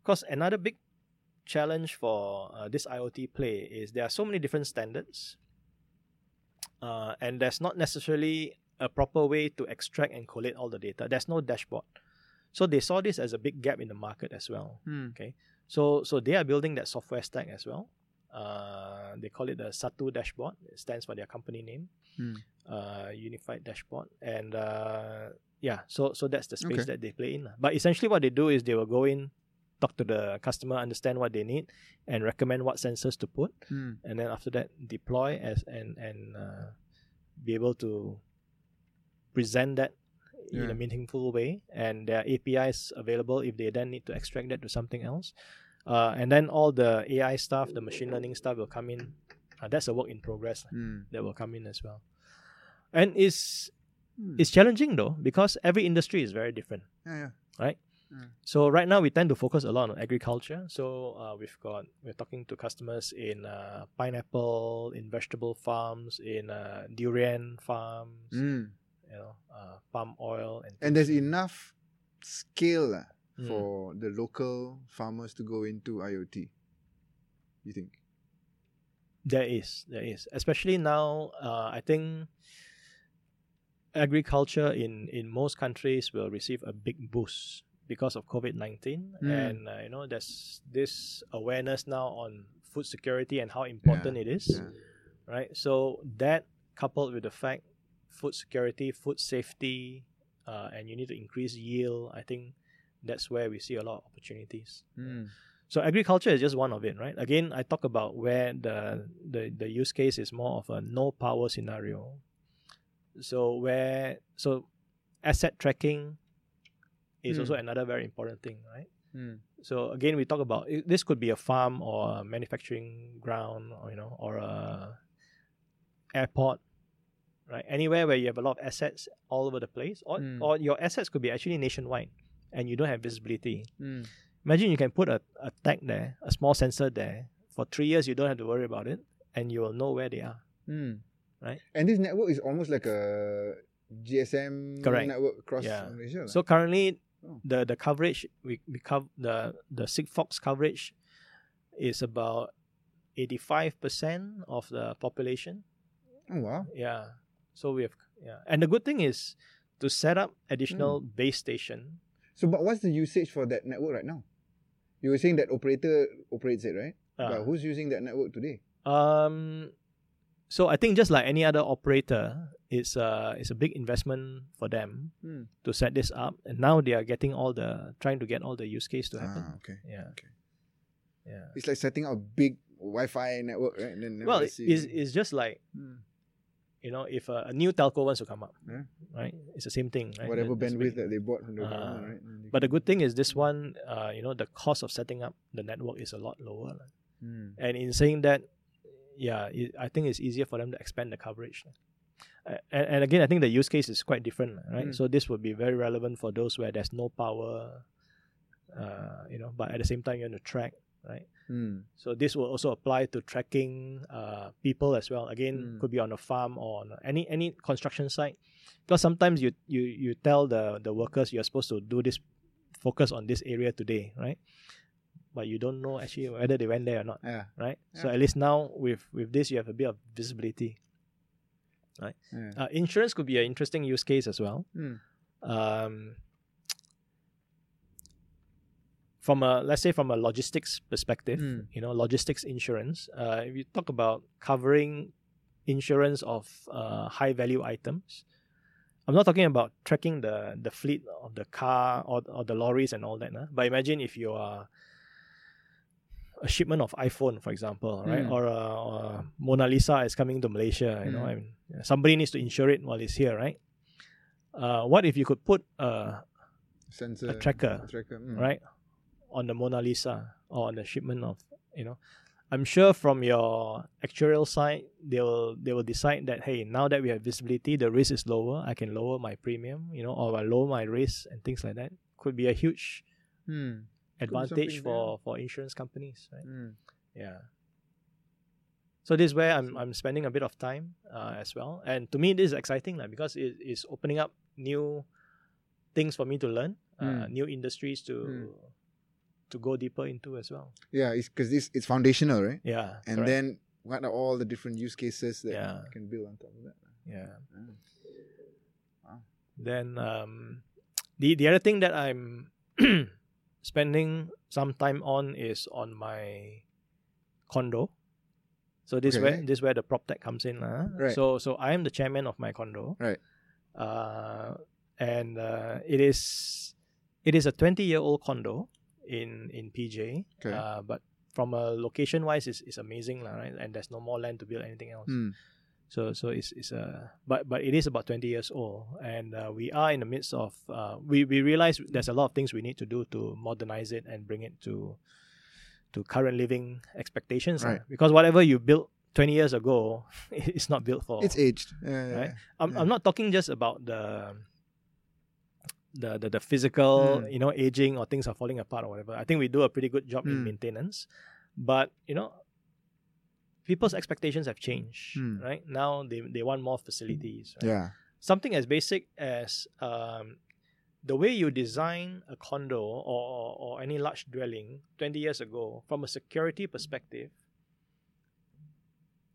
because another big challenge for uh, this IoT play is there are so many different standards, uh, and there's not necessarily a proper way to extract and collate all the data. There's no dashboard. So they saw this as a big gap in the market as well. Hmm. So so they are building that software stack as well. Uh, they call it the Satu dashboard. It stands for their company name, Hmm. uh, Unified Dashboard. And uh, yeah, so so that's the space Okay. that they play in. But essentially, what they do is they will go in, talk to the customer, understand what they need, and recommend what sensors to put, Hmm. and then after that deploy as and and uh, be able to present that in a meaningful way and there are apis available if they then need to extract that to something else uh, and then all the ai stuff the machine learning stuff will come in uh, that's a work in progress Hmm. that will come in as well and it's Hmm. it's challenging though because every industry is very different Yeah, yeah. so right now we tend to focus a lot on agriculture. So uh, we've got we're talking to customers in uh, pineapple, in vegetable farms, in uh, durian farms, Hmm. you know, uh, palm oil, and And there's enough scale Mm. for the local farmers to go into IoT. You think? There is, there is, especially now. Uh, I think agriculture in in most countries will receive a big boost because of COVID nineteen, Mm. and uh, you know there's this awareness now on food security and how important it is. Yeah. right? So that coupled with the fact food security, food safety, uh, and you need to increase yield, I think that's where we see a lot of opportunities. Hmm. So agriculture is just one of it, right? Again, I talk about where the the, the use case is more of a no power scenario. So where so asset tracking is Hmm. also another very important thing, right? Mm. So again, we talk about this could be a farm or a manufacturing ground, or you know, or a airport, right? Anywhere where you have a lot of assets all over the place, or Mm. or your assets could be actually nationwide, and you don't have visibility. Mm. Imagine you can put a, a tag there, a small sensor there. For three years, you don't have to worry about it, and you will know where they are. Mm. Right. And this network is almost like a GSM Correct. network across Yeah. Malaysia. lah. So currently, Oh. the the coverage we we cover the the Sigfox coverage is about eighty five percent of the population. oh wow. Yeah. So we have yeah, and the good thing is to set up additional Hmm. base station. So, but what's the usage for that network right now? You were saying that operator operates it, right? Uh, but who's using that network today? Um, so I think just like any other operator, it's a it's a big investment for them Hmm. to set this up, and now they are getting all the trying to get all the use case to happen. Ah, okay. Yeah. Okay. Yeah. It's like setting up a big Wi-Fi network, right? And then Well, let's it- see. it's, it's just like Hmm. You know, if a, a new telco wants to come up, Yeah. right? It's the same thing, right? whatever bandwidth big. that they bought from the Uh, government, right? But the good thing is this one, uh, you know, the cost of setting up the network is a lot lower. lah. Hmm. And in saying that, yeah, it, I think it's easier for them to expand the coverage. Uh, and, and again, I think the use case is quite different, right? Mm. So this would be very relevant for those where there's no power, uh, you know, but at the same time you want to track, right? Hmm. So this will also apply to tracking uh, people as well. Again, Mm. could be on a farm or on any any construction site. Because sometimes you you you tell the the workers you're supposed to do this, focus on this area today, right? But you don't know actually whether they went there or not, Yeah. right? So at least now with with this you have a bit of visibility. yeah. Uh, insurance could be an interesting use case as well. Hmm. Um, from a let's say from a logistics perspective, Mm. you know, logistics insurance. Uh, if you talk about covering insurance of uh, high value items, I'm not talking about tracking the the fleet of the car or, or the lorries and all that. Nah? But imagine if you are a shipment of iPhone, for example, right, Mm. or, uh, or Mona Lisa is coming to Malaysia. You know, Mm. I mean, somebody needs to insure it while it's here, right? Uh, what if you could put uh, Sensor. a tracker, a tracker. hmm. right, on the Mona Lisa or on the shipment of, you know, I'm sure from your actuarial side, they will they will decide that hey, now that we have visibility, the risk is lower. I can lower my premium, you know, or I lower my risk and things like that. Could be a huge Hmm. advantage for for insurance companies, right? Hmm. Yeah. So this is where I'm I'm spending a bit of time uh, as well, and to me this is exciting like, because it is opening up new things for me to learn, uh, Mm. new industries to Mm. To go deeper into as well. Yeah, it's because this it's foundational, right? Yeah, And correct. then what are all the different use cases that Yeah. you can build on top of that? yeah. Ah. Wow. Then um, the the other thing that I'm spending some time on is on my condo. So this Okay. where this where the prop tech comes in, lah. Right. So so I am the chairman of my condo. Right. Uh, and uh, it is it is a twenty year old condo in in PJ. Okay. Uh, but from a location wise, is is amazing, lah. Right. And there's no more land to build anything else. Hmm. So so it's it's a but but it is about twenty years old, and uh, we are in the midst of uh, we we realize there's a lot of things we need to do to modernize it and bring it to to current living expectations. Right. Because whatever you built twenty years ago, it's not built for. It's aged. Yeah, Right. yeah. I'm. I'm not talking just about the. The, the, the physical Mm. you know aging or things are falling apart or whatever i think we do a pretty good job in Mm. maintenance but you know people's expectations have changed Mm. right now they, they want more facilities right? Yeah. something as basic as um, the way you design a condo or, or, or any large dwelling 20 years ago from a security perspective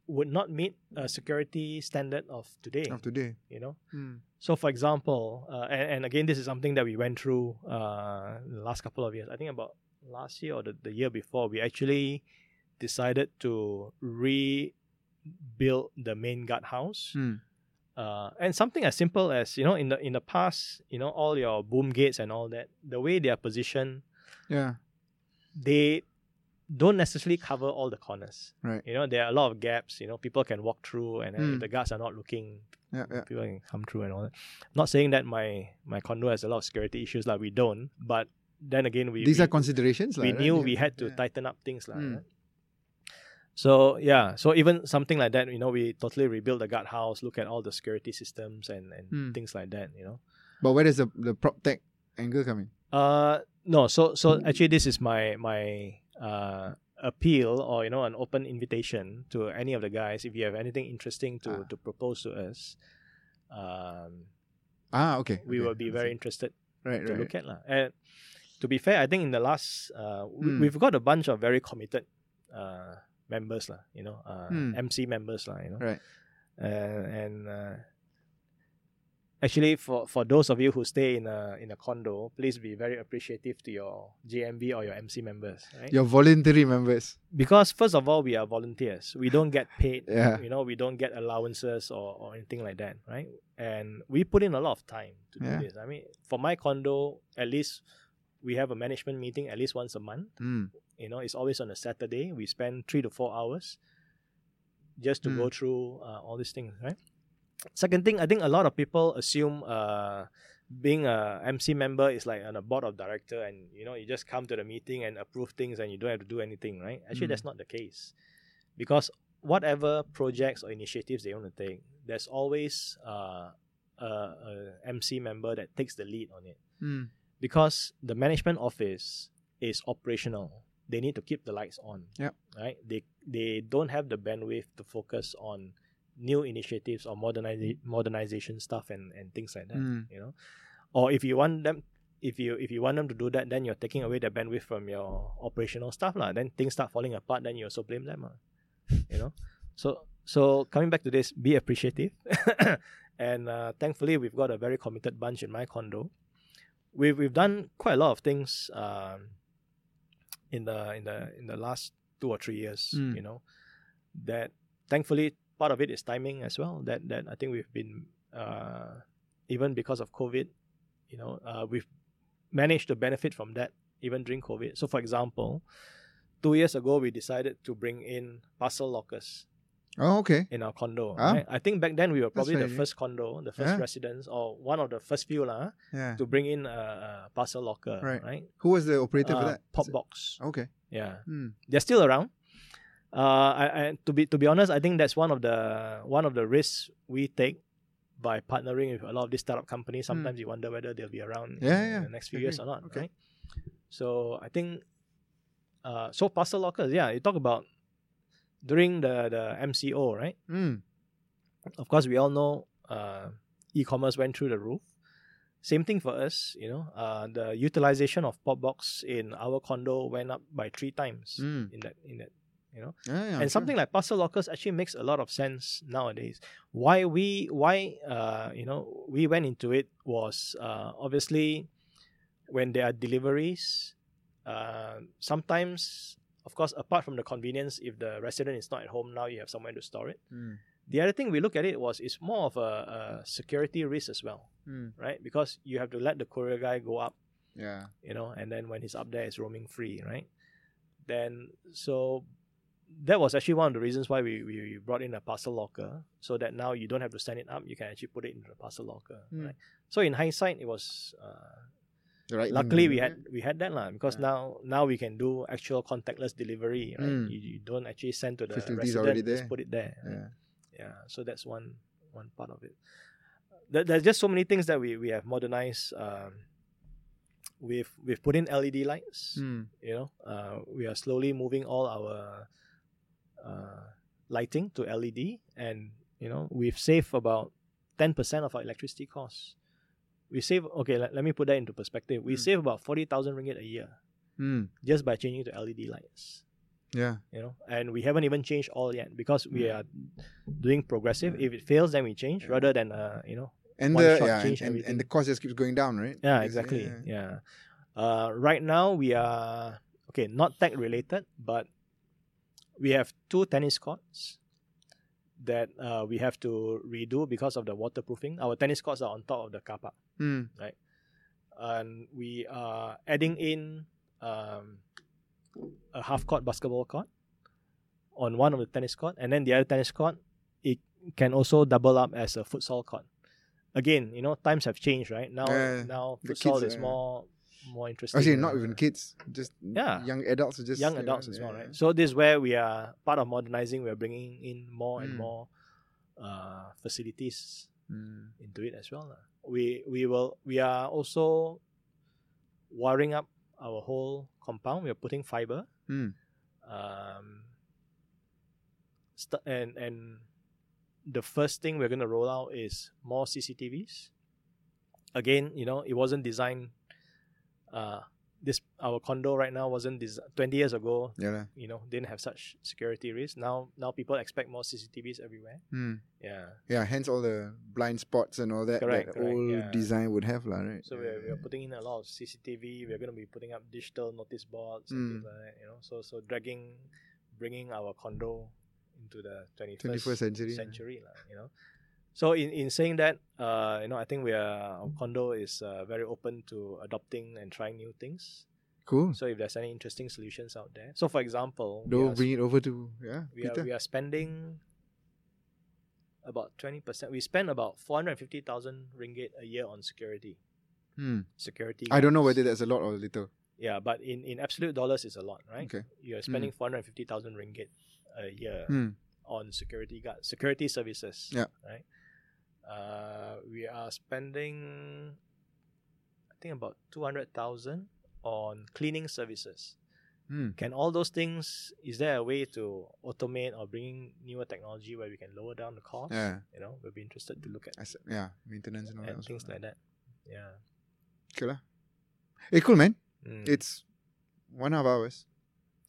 would not meet a security standard of today Of today. you know Hmm. so for example uh, and, and again this is something that we went through uh, the last couple of years i think about last year or the, the year before we actually decided to rebuild the main guardhouse Hmm. uh, and something as simple as you know in the in the past you know all your boom gates and all that the way they are positioned Yeah. they don't necessarily cover all the corners. Right. You know, there are a lot of gaps. You know, people can walk through, and then if Mm. the guards are not looking, Yeah, yeah. people can come through and all that. Not saying that my my condo has a lot of security issues, like we don't. But then again, we These we, are considerations. we right? knew Yeah, we had to yeah. tighten up things, lah. Mm. right? So yeah, so even something like that, you know, we totally rebuild the guardhouse, look at all the security systems and and Mm. things like that, you know. But where does the the prop tech angle come in? Uh no, so so actually this is my my uh appeal or you know an open invitation to any of the guys if you have anything interesting to Ah. to propose to us. Um Ah, okay. we okay, will be very interested right, to right. look at lah. And to be fair, I think in the last uh Mm. we've got a bunch of very committed uh members lah, you know, uh Mm. MC members lah, you know. Right. Uh, and uh, actually for for those of you who stay in a in a condo, please be very appreciative to your JMB or your MC members, right? Your voluntary members. Because first of all, we are volunteers. We don't get paid. Yeah. You know, we don't get allowances or, or anything like that, right? And we put in a lot of time to do Yeah. this. I mean, for my condo, at least we have a management meeting at least once a month. Mm. You know, it's always on a Saturday. We spend three to four hours just to go Mm. through uh, all these things, right? Second thing, I think a lot of people assume uh, being a MC member is like on a board of director, and you know, you just come to the meeting and approve things, and you don't have to do anything, right? Actually, Mm. that's not the case, because whatever projects or initiatives they want to take, there's always uh, a, a MC member that takes the lead on it Mm. because the management office is operational. They need to keep the lights on. Yep. Right. They they don't have the bandwidth to focus on new initiatives or moderniza- modernization stuff and, and things like that. Mm. You know, or if you want them. If you if you want them to do that, then you're taking away the bandwidth from your operational stuff, lah. Then things start falling apart. Then you also blame them, lah. You know, so so coming back to this, be appreciative, and uh, thankfully we've got a very committed bunch in my condo we've we've done quite a lot of things um, in the in the in the last two or three years. Mm. You know, that thankfully part of it is timing as well. That that I think we've been uh, even because of COVID, you know, uh, we've managed to benefit from that even during COVID. So, for example, two years ago we decided to bring in parcel lockers Oh, okay. in our condo. Ah. right? I think back then we were probably the first condo, the first Yeah. residence, or one of the first few lah Yeah. to bring in a, parcel locker, Right. right? Who was the operator for Uh, that? Popbox, Okay. yeah, Mm. they're still around. Uh, I, I, to be to be honest, I think that's one of the one of the risks we take by partnering with a lot of these startup companies. Sometimes you wonder whether they'll be around Hmm. Yeah, in, yeah, the next few years or not, Okay. right? So I think, uh, so parcel lockers, yeah, you talk about during the the MCO, right? Mm. of course, we all know uh, e-commerce went through the roof. Same thing for us, you know. Uh, the utilization of Popbox in our condo went up by three times Mm. in that in that, you know. Yeah, yeah, and sure. something like parcel lockers actually makes a lot of sense nowadays. Why we why uh, you know we went into it was uh, obviously when there are deliveries. Uh, sometimes, of course, apart from the convenience, if the resident is not at home now, you have somewhere to store it. Mm. The other thing we look at it was it's more of a, a security risk as well, Mm. right? Because you have to let the courier guy go up, Yeah. you know, and then when he's up there, it's roaming free, right? Then so that was actually one of the reasons why we, we brought in a parcel locker so that now you don't have to send it up, you can actually put it into the parcel locker, Mm. right? So in hindsight, it was uh, right luckily we had we had that lah because Yeah. now now we can do actual contactless delivery, right? Mm. You, you don't actually send to the Facilities resident, already just there. put it there. right? right? Yeah. yeah so that's one one part of it there, there's just so many things that we, we have modernized um, we've we've put in led lights Mm. you know uh, we are slowly moving all our uh, lighting to led and you know we've saved about 10% of our electricity costs we save okay let, let me put that into perspective we Mm. save about 40000 ringgit a year Mm. just by changing to led lights Yeah. you know and we haven't even changed all yet because we are doing progressive if it fails then we change rather than uh you know And One the yeah, and, change and, and the cost just keeps going down, right? yeah exactly yeah. yeah uh right now we are okay not tech related but we have two tennis courts that uh, we have to redo because of the waterproofing our tennis courts are on top of the car park Mm. and we are adding in um, a half court basketball court on one of the tennis court, and then the other tennis court it can also double up as a futsal court. Again, you know, times have changed, right? Now, Yeah, now futsal is are- more more interesting. Actually, not even kids, just Yeah. young adults. Just young you know, adults as well, yeah. right? So this is where we are part of modernizing. We are bringing in more and Mm. more uh, facilities Mm. into it as well. We we will we are also wiring up our whole compound. We are putting fiber. Mm. Um, st- and and the first thing we're going to roll out is more CCTVs. Again, you know, it wasn't designed. Uh, this our condo right now wasn't designed twenty years ago. Yeah. lah. You know, didn't have such security risk Now, now people expect more CCTVs everywhere. Mm. Yeah. Yeah, hence all the blind spots and all that Correct, that correct, old yeah. design would have, lah, right? So we're, we're putting in a lot of CCTV. We're going to be putting up digital notice boards and Mm. things like that. You know, so so dragging, bringing our condo into the twenty 21st century. century, lah, You know, so in, in saying that, uh, you know, I think we are our condo is uh, very open to adopting and trying new things. Cool. So if there's any interesting solutions out there, so for example, are, bring it over to yeah, we are, we are spending about twenty percent. We spend about four hundred fifty thousand ringgit a year on security. Hmm. Security. I don't know whether that's a lot or little. Yeah, but in, in absolute dollars, it's a lot, right? Okay. You're spending 450,000 ringgit a year Hmm. on security guard, security services. Yeah. Right. Uh, we are spending, I think about 200,000 on cleaning services. Hmm. Can all those things, is there a way to automate or bring newer technology where we can lower down the cost? Yeah. You know, we'll be interested to look at, As, yeah. Maintenance and all that. things like that. Yeah. Okay lah. Hey, cool man. Mm. It's half hours.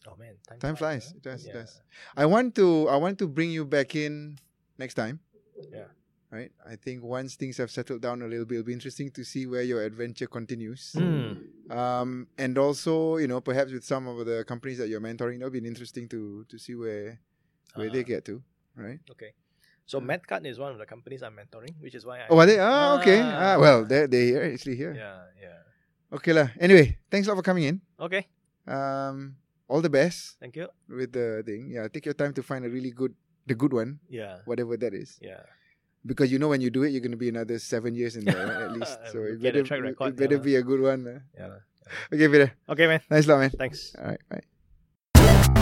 oh man, time, time flies. huh? It does, it does. I want to I want to bring you back in next time. Yeah. Right. I think once things have settled down a little bit, it'll be interesting to see where your adventure continues. Mm. Um, and also, you know, perhaps with some of the companies that you're mentoring, it'll be interesting to to see where where they Uh, get to. Right. Okay. So Medcard is one of the companies I'm mentoring, which is why I Oh, are they? Ah, okay. Ah, well, they they here actually here. Yeah, yeah. Okay lah. Anyway, thanks a lot for coming in. Okay. Um, all the best Thank you. with the thing. Yeah, take your time to find a really good, the good one, Yeah. whatever that is. Yeah. Because you know when you do it, you're going to be another seven years in there right, at least. So it better, a track it better yeah. be a good one. Yeah. Okay, Peter. Okay, man. Nice lot, man. Thanks. All right, bye.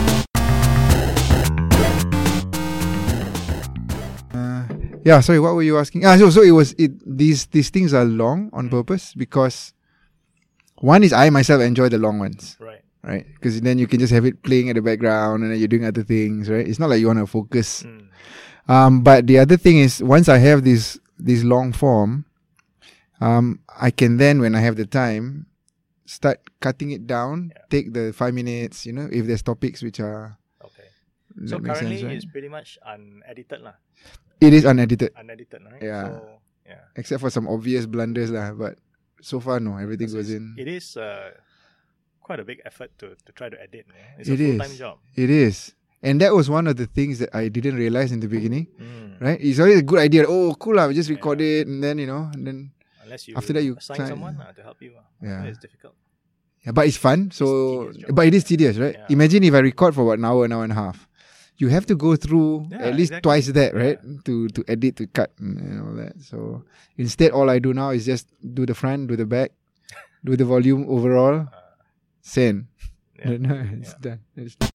Uh, yeah, sorry. What were you asking? Ah, so so it was it. These these things are long on Mm. purpose because one is I myself enjoy the long ones, Right. right? Because then you can just have it playing at the background and then you're doing other things, right? It's not like you want to focus. Mm. Um, but the other thing is once I have this this long form, um, I can then when I have the time start cutting it down. Yeah. Take the five minutes, you know, if there's topics which are Okay. So currently sense, right? it's pretty much unedited lah. it is unedited, Unedited, right? Yeah. So yeah. except for some obvious blunders lah. But so far, no, everything goes in. It is uh, quite a big effort to, to try to edit. Yeah? It's It a is. full time job. It is, and that was one of the things that I didn't realize in the beginning. Mm. Right? It's always a good idea. Oh, cool. We just record Yeah. it, and then you know, and then Unless you After that you assign sign- someone uh, to help you. Uh. Yeah. It's difficult. Yeah, but it's fun. So, job. but it is tedious, right? Yeah. Imagine if I record for about an hour, an hour and a half. You have to go through Yeah, at least exactly. twice that, right? Yeah. To to edit, to cut, and all that. So instead, all I do now is just do the front, do the back, do the volume overall, Uh, send. yeah. it's done. It's done.